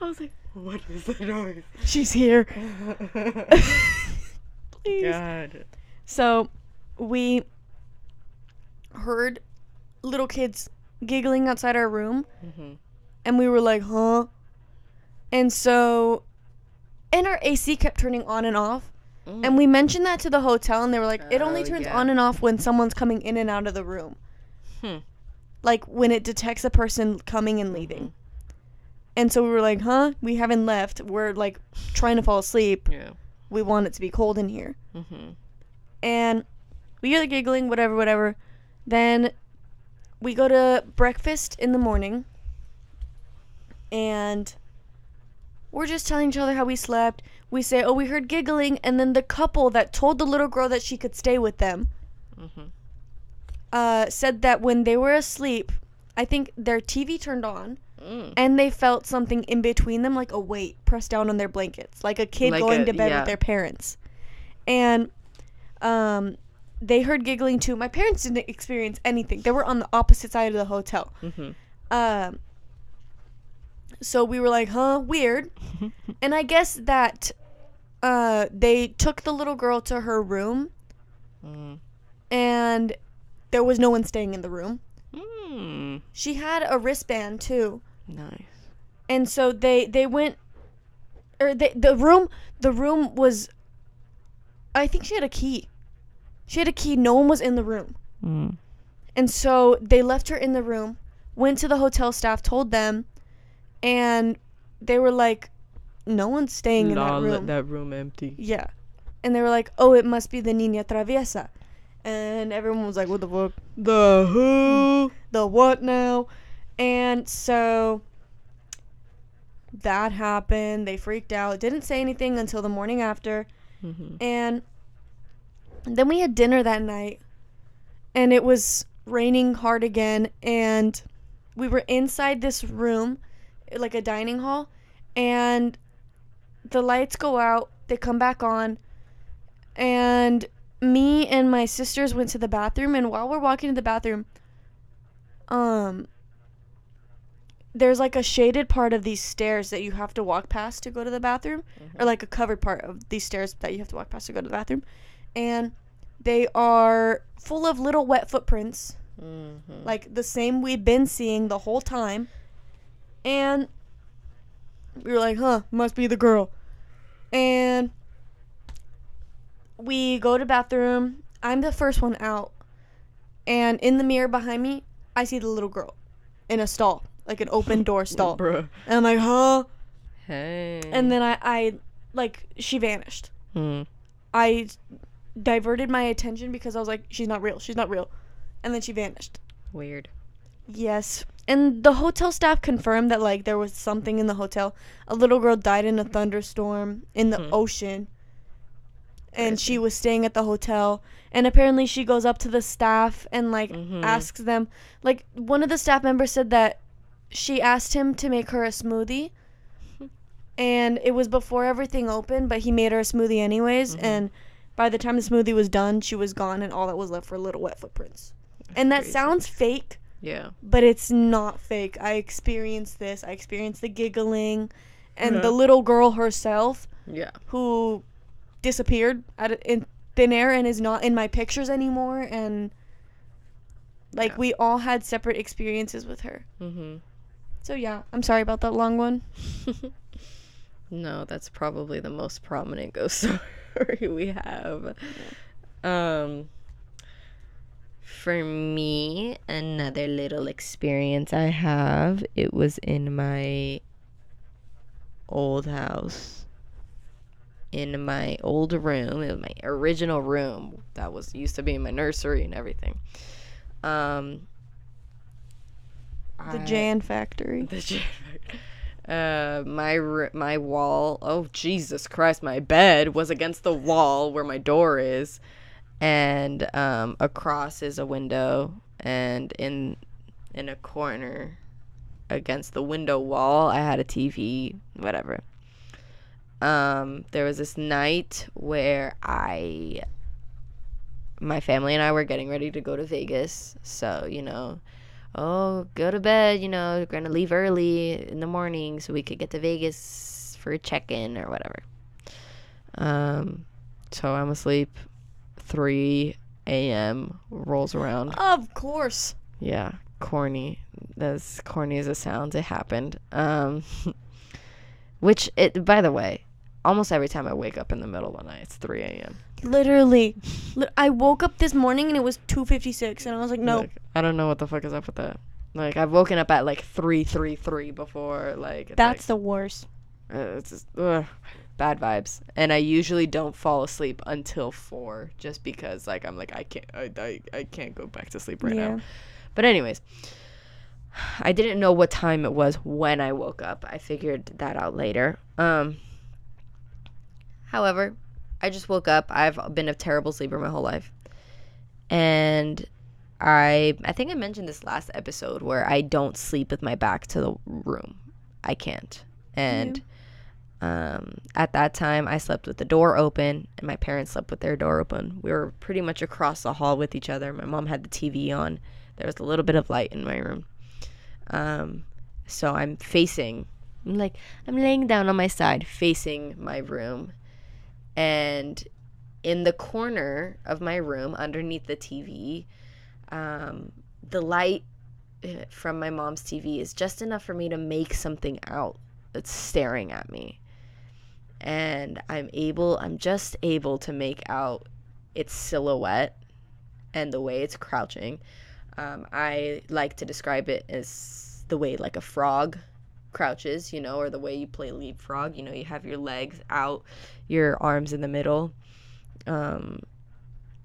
I was like, what is the noise? She's here. Please. God. So we heard little kids giggling outside our room Mhm. and we were like, huh? And so and our AC kept turning on and off. And we mentioned that to the hotel and they were like, it only Oh, turns yeah. on and off when someone's coming in and out of the room. Hmm. Like when it detects a person coming and leaving. And so we were like, huh? We haven't left. We're like trying to fall asleep. Yeah. We want it to be cold in here. Mhm. and we hear the giggling, whatever, whatever. Then we go to breakfast in the morning, and we're just telling each other how we slept. We say, "Oh, we heard giggling," and then the couple that told the little girl that she could stay with them Mhm. uh, said that when they were asleep, I think their TV turned on. Mm. And they felt something in between them, like a weight pressed down on their blankets, like a kid Like going a- to bed yeah. with their parents. And um, they heard giggling too. My parents didn't experience anything. They were on the opposite side of the hotel. Mhm. Um, so we were like, huh, weird. And I guess that uh, they took the little girl to her room, Mm. and there was no one staying in the room. Mm. She had a wristband too. Nice. and so they they went or they, the room the room was i think she had a key she had a key no one was in the room Mm. and so they left her in the room went to the hotel staff told them and they were like no one's staying in that Nah, let room that room empty. yeah and they were like oh it must be the niña traviesa and everyone was like what the fuck The who? the what now? And so that happened. They freaked out. Didn't say anything until the morning after. Mhm. And then we had dinner that night. And it was raining hard again. And we were inside this room, like a dining hall. And the lights go out. They come back on. And me and my sisters went to the bathroom. And while we're walking to the bathroom, um there's like a shaded part of these stairs that you have to walk past to go to the bathroom or like a covered part of these stairs that you have to walk past to go to the bathroom and they are full of little wet footprints Mhm. like the same we've been seeing the whole time and we were like huh must be the girl. And we go to bathroom. I'm the first one out and in the mirror behind me i see the little girl in a stall like an open door stall Bruh. and i'm like huh Hey. and then i i like she vanished Mm. i diverted my attention because i was like she's not real she's not real and then she vanished Weird. Yes. And the hotel staff confirmed that like there was something in the hotel. A little girl died in a thunderstorm in the Hmm. ocean. And she was staying at the hotel and apparently she goes up to the staff and like Mhm. asks them like one of the staff members said that she asked him to make her a smoothie and it was before everything opened, but he made her a smoothie anyways. Mhm. And by the time the smoothie was done, she was gone, and all that was left were little wet footprints. And that crazy. sounds fake, Yeah. but it's not fake. I experienced this. I experienced the giggling, and the little girl herself Yeah. who disappeared out of, in thin air and is not in my pictures anymore. And like Yeah. we all had separate experiences with her. Mhm. So yeah, I'm sorry about that long one. no, that's probably the most prominent ghost story we have. Um for me, another little experience I have, it was in my old house. In my old room, it was my original room that was used to be my nursery and everything. Um The I- Jan Factory. the j- uh my r- my wall oh jesus christ my bed was against the wall where my door is and um across is a window and in in a corner against the window wall i had a tv whatever um there was this night where i my family and i were getting ready to go to vegas so you know oh, go to bed, you know, we're going to leave early in the morning so we could get to Vegas for a check in or whatever. Um, so I'm asleep. 3 a.m. rolls around. Of course. Yeah, corny. As corny as it sounds, it happened. Um, which, it by the way, almost every time I wake up in the middle of the night, it's 3 a.m. Literally. Li- I woke up this morning and it was 2:56 and I was like, "No, Like, I don't know what the fuck is up with that. Like, I've woken up at like 3 3 3 before. Like, that's like, the worst." Uh, it's just ugh, bad vibes, and I usually don't fall asleep until four, just because like I'm like I can't I I, I can't go back to sleep right Yeah. now. But anyways, I didn't know what time it was when I woke up. I figured that out later. Um. However, I just woke up. I've been a terrible sleeper my whole life, and I I think I mentioned this last episode where I don't sleep with my back to the room. I can't, and um, at that time I slept with the door open, and my parents slept with their door open. We were pretty much across the hall with each other. My mom had the TV on. There was a little bit of light in my room. Um, so I'm facing, I'm like I'm laying down on my side, facing my room, and in the corner of my room, underneath the TV, um, the light eh, from my mom's TV is just enough for me to make something out that's staring at me. And I'm able, I'm just able to make out its silhouette and the way it's crouching. Um, I like to describe it as the way like a frog crouches, you know, or the way you play leapfrog. You know, you have your legs out, your arms in the middle. Um,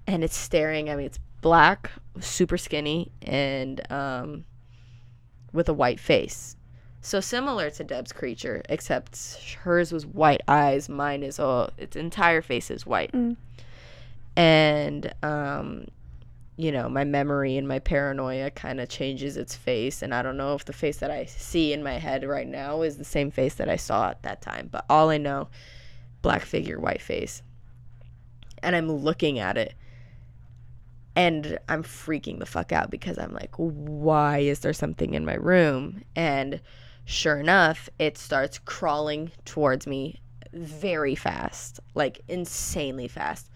and it's staring. I mean, it's black, super skinny, and um, with a white face. So similar to Deb's creature, except hers was white eyes. Mine is all its entire face is white. Mm. And um, you know, my memory and my paranoia kind of changes its face, and I don't know if the face that I see in my head right now is the same face that I saw at that time. But all I know, black figure, white face, and I'm looking at it and I'm freaking the fuck out because I'm like, why is there something in my room? And sure enough, it starts crawling towards me very fast, like insanely fast.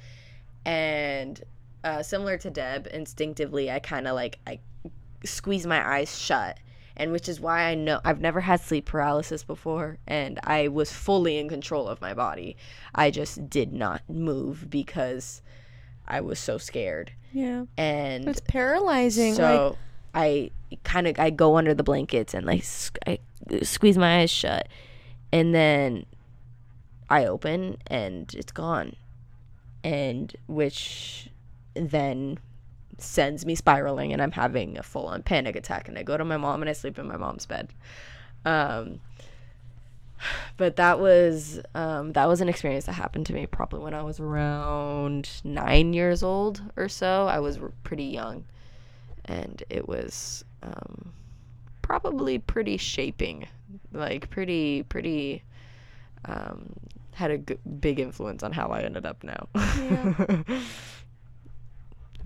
And uh, similar to Deb, instinctively, I kind of like I squeeze my eyes shut, and which is why I know I've never had sleep paralysis before, and I was fully in control of my body. I just did not move because I was so scared Yeah. and It's paralyzing. like, so I kind of I go under the blankets and like I squeeze my eyes shut, and then I open and it's gone, and which then sends me spiraling and I'm having a full on panic attack and I go to my mom and I sleep in my mom's bed. Um, but that was um, that was an experience that happened to me probably when I was around nine years old or so. I was r- pretty young, and it was um, probably pretty shaping, like pretty pretty um, had a g- big influence on how I ended up now. Yeah.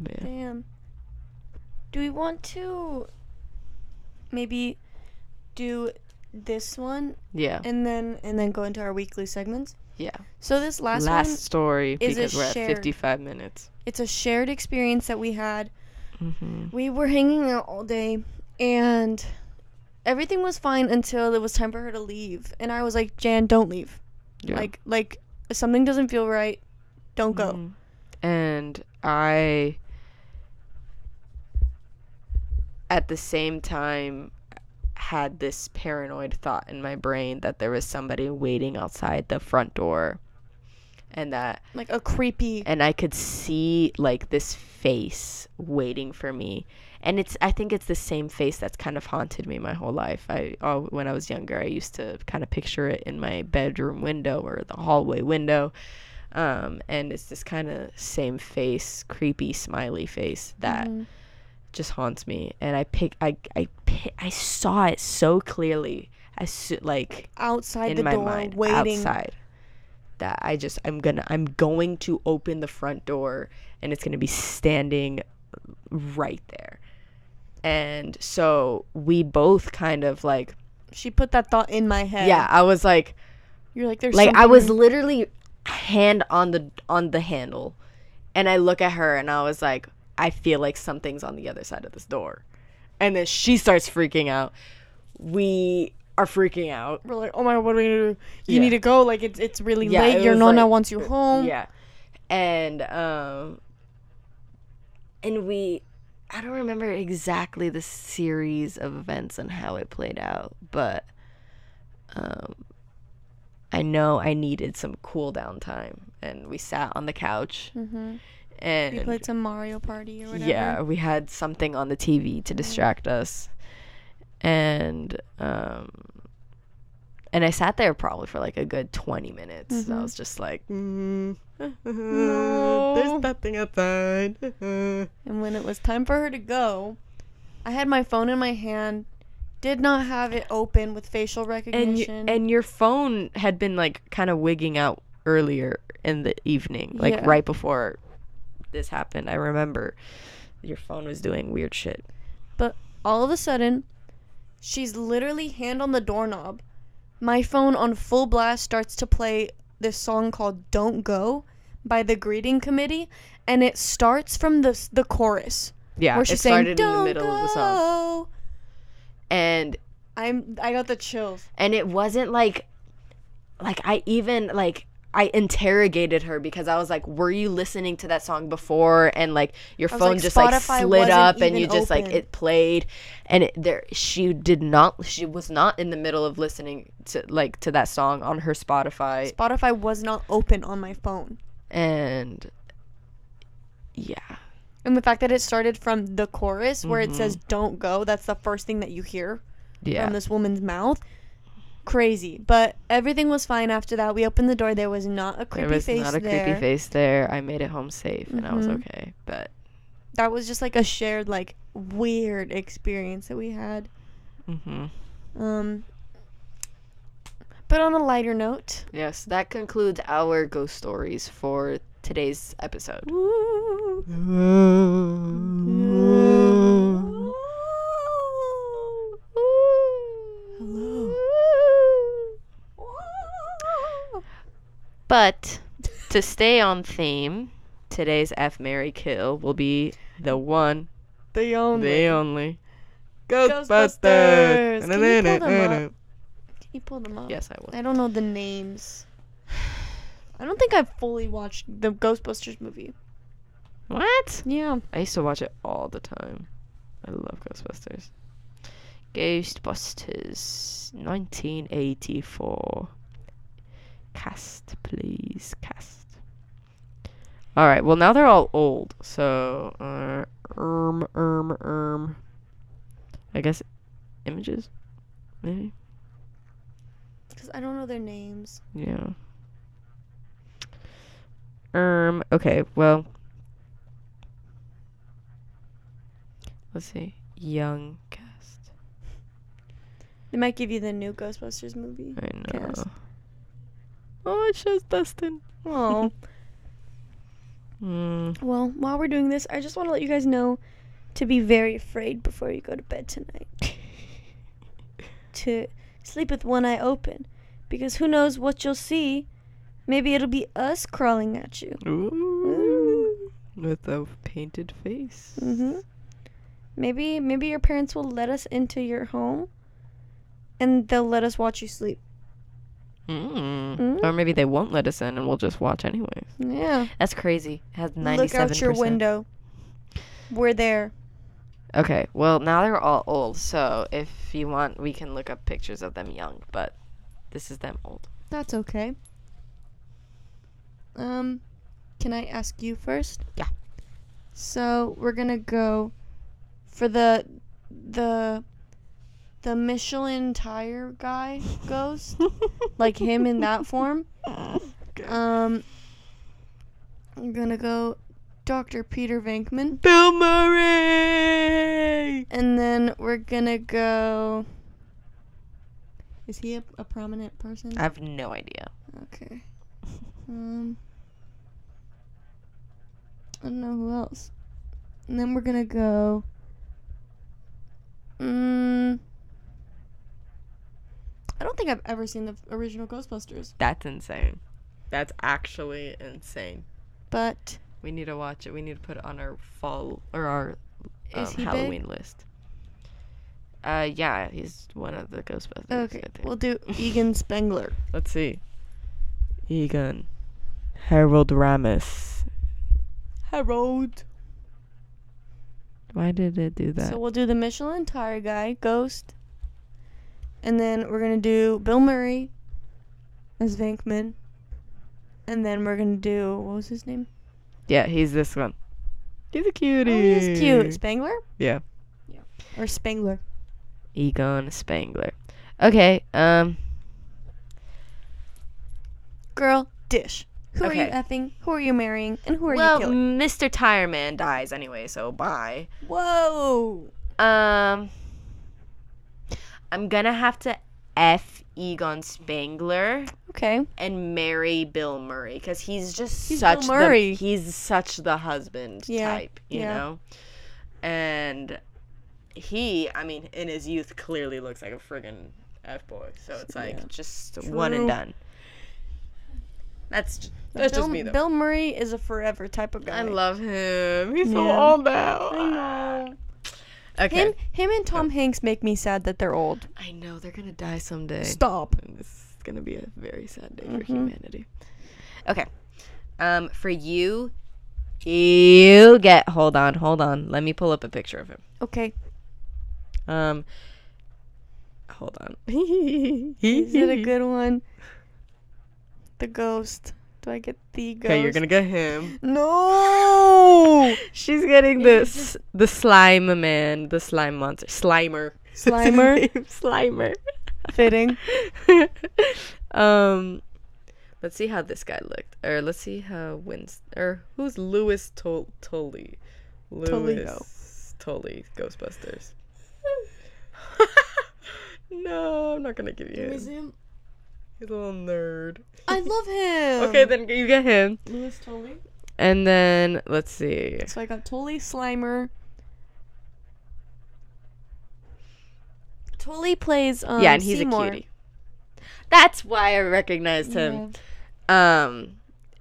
Yeah. Damn. Do we want to maybe do this one Yeah. and then and then go into our weekly segments? Yeah. So this last, Last story is a because we're at shared- 55 minutes. it's a shared experience that we had. hmm We were hanging out all day and everything was fine until it was time for her to leave. And I was like, "Jan, don't leave. Yeah. Like like if something doesn't feel right, don't go." Mhm. And I, at the same time, had this paranoid thought in my brain that there was somebody waiting outside the front door. And that, Like a creepy and I could see like this face waiting for me. And it's, I think it's the same face that's kind of haunted me my whole life. I, oh, when I was younger, I used to kind of picture it in my bedroom window or the hallway window um, and it's this kind of same face, creepy smiley face that Mhm. Just haunts me. And I pick, I, I, pi- I saw it so clearly, as so, like outside the door mind, waiting. outside, that I just, I'm gonna, I'm going to open the front door, and it's gonna be standing right there. And so we both kind of like, She put that thought in my head. yeah, I was like, You're like there's like I was literally hand on the on the handle and I look at her and I was like I feel like something's on the other side of this door. And then she starts freaking out. We are freaking out. we're like, "Oh my god, what are we going to do? You Yeah. need to go like it's it's really Yeah, late. it Your was nonna like- wants you home." Yeah. And um and we I don't remember exactly the series of events and how it played out, but um I know I needed some cool down time and we sat on the couch Mhm. And We played some Mario Party or whatever. yeah, we had something on the TV to distract us. And um and I sat there probably for like a good 20 minutes. I Mhm. was just like, mm, No. there's nothing outside. And when it was time for her to go, I had my phone in my hand, did not have it open with facial and you, recognition. and your phone had been like kind of wigging out earlier in the evening, like Yeah. right before this happened. I remember your phone was doing weird shit. But all of a sudden, she's literally hand on the doorknob. My phone on full blast starts to play this song called "Don't Go" by the Greeting Committee, and it starts from the the chorus Yeah, where it she's started saying in "Don't the middle of the song. And I'm I got the chills. and it wasn't like like I even like I interrogated her because I was like, "Were you listening to that song before?" And like your phone like, just like slid up, and you just like it played, and it, there she did not. She was not in the middle of listening to like to that song on her Spotify, Spotify was not open on my phone. and yeah, And the fact that it started from the chorus where it says Mm-hmm. "Don't go," that's the first thing that you hear yeah, from this woman's mouth. Crazy, but everything was fine after that. We opened the door. There was not a creepy face there There was not a there. creepy face there. I made it home safe, and I was Mhm. okay. But That was just like a shared, like weird experience that we had. hmm Um, but on a lighter note, yes, that concludes our ghost stories for today's episode. Hello. But to stay on theme, today's F Marry Kill will be the one, the only. the only Ghostbusters. Can you pull them Ghostbusters. Can you pull them up? Yes, I will. I don't know the names. I don't think I've fully watched the Ghostbusters movie. What? Yeah. I used to watch it all the time. I love Ghostbusters. Ghostbusters 1984. Cast, please. Cast. Alright, well, now they're all old. So, uh, erm, erm, erm. I guess images? Maybe? Because I don't know their names. Yeah. Um, okay, well. Let's see. Young cast. They might give you the new Ghostbusters movie. I know. Cast. Oh, it shows Dustin. Oh. Mm. well, while we're doing this, I just want to let you guys know to be very afraid before you go to bed tonight. to sleep with one eye open. Because who knows what you'll see? Maybe it'll be us crawling at you. Ooh. With a painted face. Mhm. Maybe maybe your parents will let us into your home and they'll let us watch you sleep. Mm. Mm. Or maybe they won't let us in and we'll just watch anyways. Yeah. That's crazy. It has 97%. Look out your window. We're there. Okay, well, now they're all old, so if you want, we can look up pictures of them young, but this is them old. That's okay. Um, can I ask you first? Yeah. So we're gonna go for the the the Michelin tire guy ghost, like him in that form. Um, I'm gonna go Dr. Peter Venkman, Bill Murray! and then we're gonna go. Is he a, a prominent person? I have no idea. Okay. Um. I don't know who else. And then we're gonna go. Mm, I don't think I've ever seen the original Ghostbusters, That's insane. That's actually insane. but We need to watch it. We need to put it on our fall or our um, he big? Halloween list. Uh, yeah, he's one of the Ghostbusters. Okay, we'll do Egon Spengler. Let's see. Egon. Harold Ramis. Harold. Why did it do that? So we'll do the Michelin tire guy, Ghost, and then we're gonna do Bill Murray as Venkman, and then we're gonna do what was his name? yeah, he's this one. He's a cutie. Oh, he's cute. Spangler? Yeah. Yeah. Or Spangler. Egon Spangler. Okay, um, Girl, dish. Who are you effing? Who are you marrying? And who are well, you killing? Well, Mr. Tire Man dies anyway, so bye. Whoa. Um, I'm gonna have to F Egon Spangler Okay. and marry Bill Murray because he's just He's Bill Murray. the he's such the husband Yeah, type, you yeah. know. And he, I mean, in his youth, clearly looks like a friggin' f boy. So it's like Yeah. just one and done. That's that's Bill, just me though. Bill Murray is a forever type of guy. I love him. He's so old now. I know. Okay. Him, him and Tom Hanks make me sad that they're old. I know they're gonna die someday. Stop. And this is gonna be a very sad day for Mhm. humanity. Okay. Um, for you, you get. Hold on, hold on. Let me pull up a picture of him. Okay. Um, hold on. Is it a good one? The ghost. Do I get the ghost? Okay, you're gonna get him. No. She's getting this the slime man, the slime monster, Slimer. Slimer? Slimer. Fitting. um, let's see how this guy looked, or let's see how wins, or who's Louis Tol- Tully? Toledo. Louis Tully, Ghostbusters. no, I'm not gonna give you him. Him. He's a little nerd. I love him. Okay, then you get him, Louis Tully. and then let's see. So I got Tully Slimer. Tully plays um yeah, and he's Seymour. a cutie. That's why I recognized him. Um,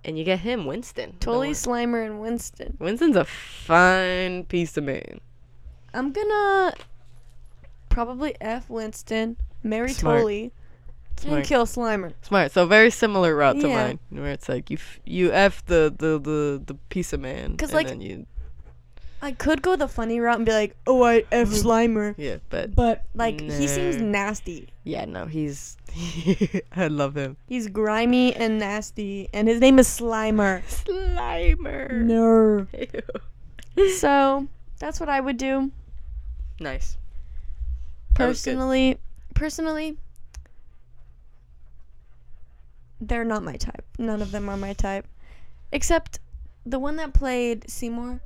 and you get him, Winston. the Tully Slimer and Winston. Winston's a fine piece of man. I'm gonna probably F Winston, marry Smart. Tully, Smart. and kill Slimer. Smart. So very similar route to Yeah. mine, where it's like you f- you f the the the, the piece of man, 'Cause, and like- then you I could go the funny route and be like, oh, I F Slimer. yeah, but But, like, he seems nasty. yeah, no, he's I love him. He's grimy and nasty, and his name is Slimer. Slimer. No. So, that's what I would do. Nice. That was good. Personally, personally, they're not my type. None of them are my type. Except the one that played Seymour.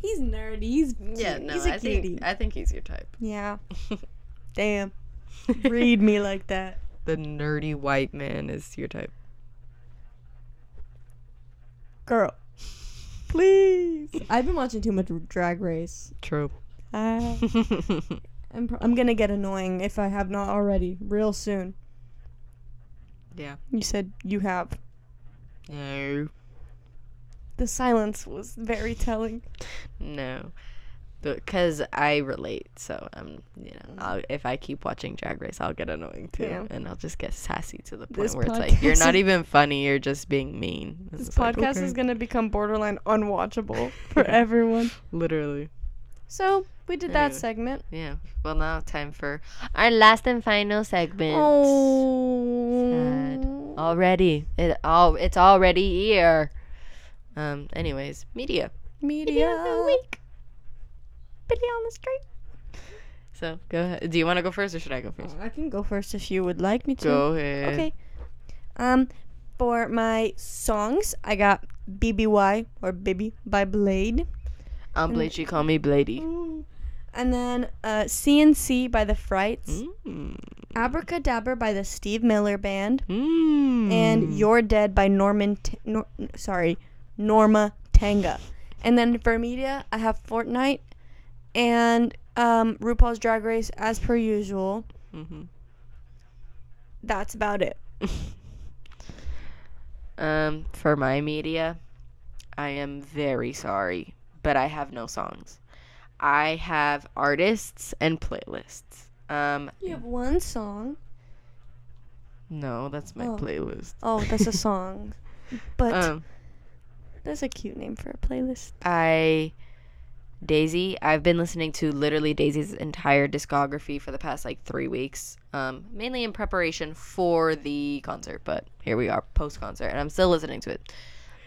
He's nerdy. He's Yeah, cute. no, he's a I cutie. think I think he's your type. Yeah. Damn. Read me like that. the nerdy white man is your type. Girl. Please. I've been watching too much Drag Race. True. I, I'm, pro- I'm gonna get annoying if I have not already, real soon. Yeah. You said you have. No. The silence was very telling. No. Because I relate, so um, you know, I'll, if I keep watching Drag Race, I'll get annoying too, Yeah. and I'll just get sassy to the point This where it's like you're not even funny, you're just being mean. And This it's like, podcast okay. is gonna become borderline unwatchable for everyone. literally. So we did that segment. Yeah. Well, now time for our last and final segment. Oh. Already, it all it's already here. Um. Anyways, media. Media. of the week. On the street. So go ahead. Do you want to go first, or should I go first? I can go first if you would like me to. Go ahead. Okay. Um, for my songs, I got BBY or Bibi by Blade. I'm Blade. She call me Blady. And then uh, CNC by the Frights. Mm. Abracadabra by the Steve Miller Band. Mm. And You're Dead by Norman. T- Nor- sorry, Norma Tanega. And then for media, I have Fortnite and um, RuPaul's Drag Race as per usual. Mhm. That's about it. Um, for my media, I am very sorry, but I have no songs. I have artists and playlists. Um, You have one song. no, that's my Oh. playlist. Oh, that's a song. But Um, that's a cute name for a playlist. I Daisy. I've been listening to literally Daisy's entire discography for the past like three weeks, um, mainly in preparation for the concert. But here we are, post concert, and I'm still listening to it.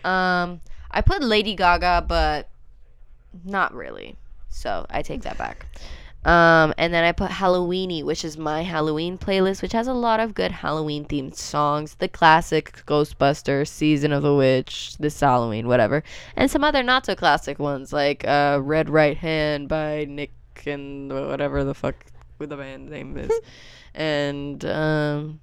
Um, I put Lady Gaga, but not really. So I take that back. Um, and then I put Halloweeny, which is my Halloween playlist, which has a lot of good Halloween themed songs. The classic Ghostbusters, Season of the Witch, This Halloween, whatever. And some other not so classic ones like uh, Red Right Hand by Nick and whatever the fuck the band name is. and um,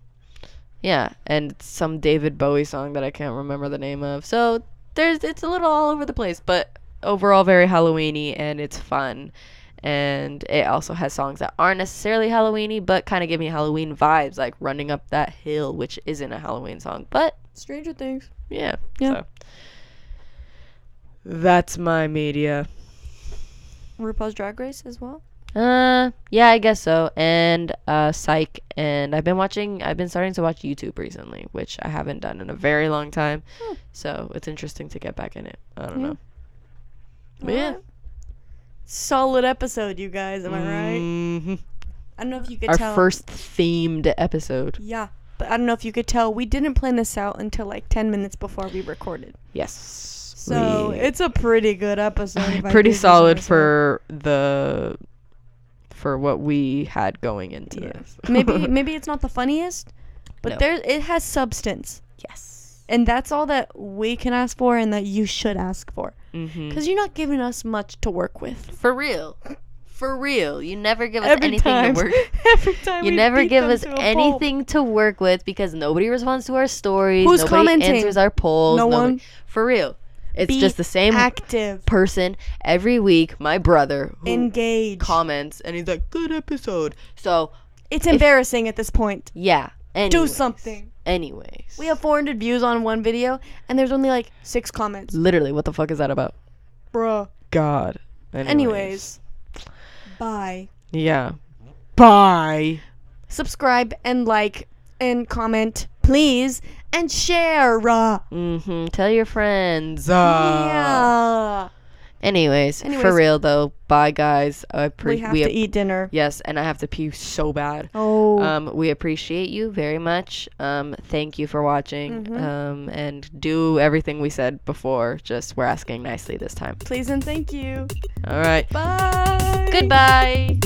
yeah, and some David Bowie song that I can't remember the name of. So there's it's a little all over the place, but overall very Halloweeny and it's fun. And it also has songs that aren't necessarily Halloweeny, but kind of give me Halloween vibes, like "Running Up That Hill," which isn't a Halloween song, but Stranger Things. yeah, Yeah. So. That's my media. RuPaul's Drag Race as well. Uh, yeah, I guess so. And uh, Psych. And I've been watching. I've been starting to watch YouTube recently, which I haven't done in a very long time. Hmm. So it's interesting to get back in it. I don't Yeah. know. But yeah. Solid episode, you guys. Am I right? Mhm. I don't know if you could Our tell. first themed episode. Yeah, but I don't know if you could tell. We didn't plan this out until like ten minutes before we recorded. Yes. So we- it's a pretty good episode. pretty do say so solid for the for what we had going into Yeah. this. maybe maybe it's not the funniest, but No. there it has substance, yes. and that's all that we can ask for, and that you should ask for, Mm-hmm. because you're not giving us much to work with. For real. For real. You never give us Every anything time, to work every time You we never give us to pulp. anything to work with because nobody responds to our stories. Who's nobody commenting? answers our polls. No nobody- one. For real. It's Be just the same active, person every week, my brother, engage. comments and he's like, good episode. So, it's embarrassing at this point. yeah. Do something. Anyways. We have 400 views on one video, and there's only like six comments. Literally, what the fuck is that about? Bruh. God. Anyways, bye. Yeah. Bye. Subscribe and like and comment, please, and share. Uh, Mm-hmm. Tell your friends. Uh, yeah. Anyways, for real though, bye guys. I pre- we have to eat dinner. Yes, and I have to pee so bad. Oh. Um, we appreciate you very much. Um, thank you for watching. Mhm. Um, and do everything we said before. Just we're asking nicely this time. please and thank you. All right. Bye. Goodbye.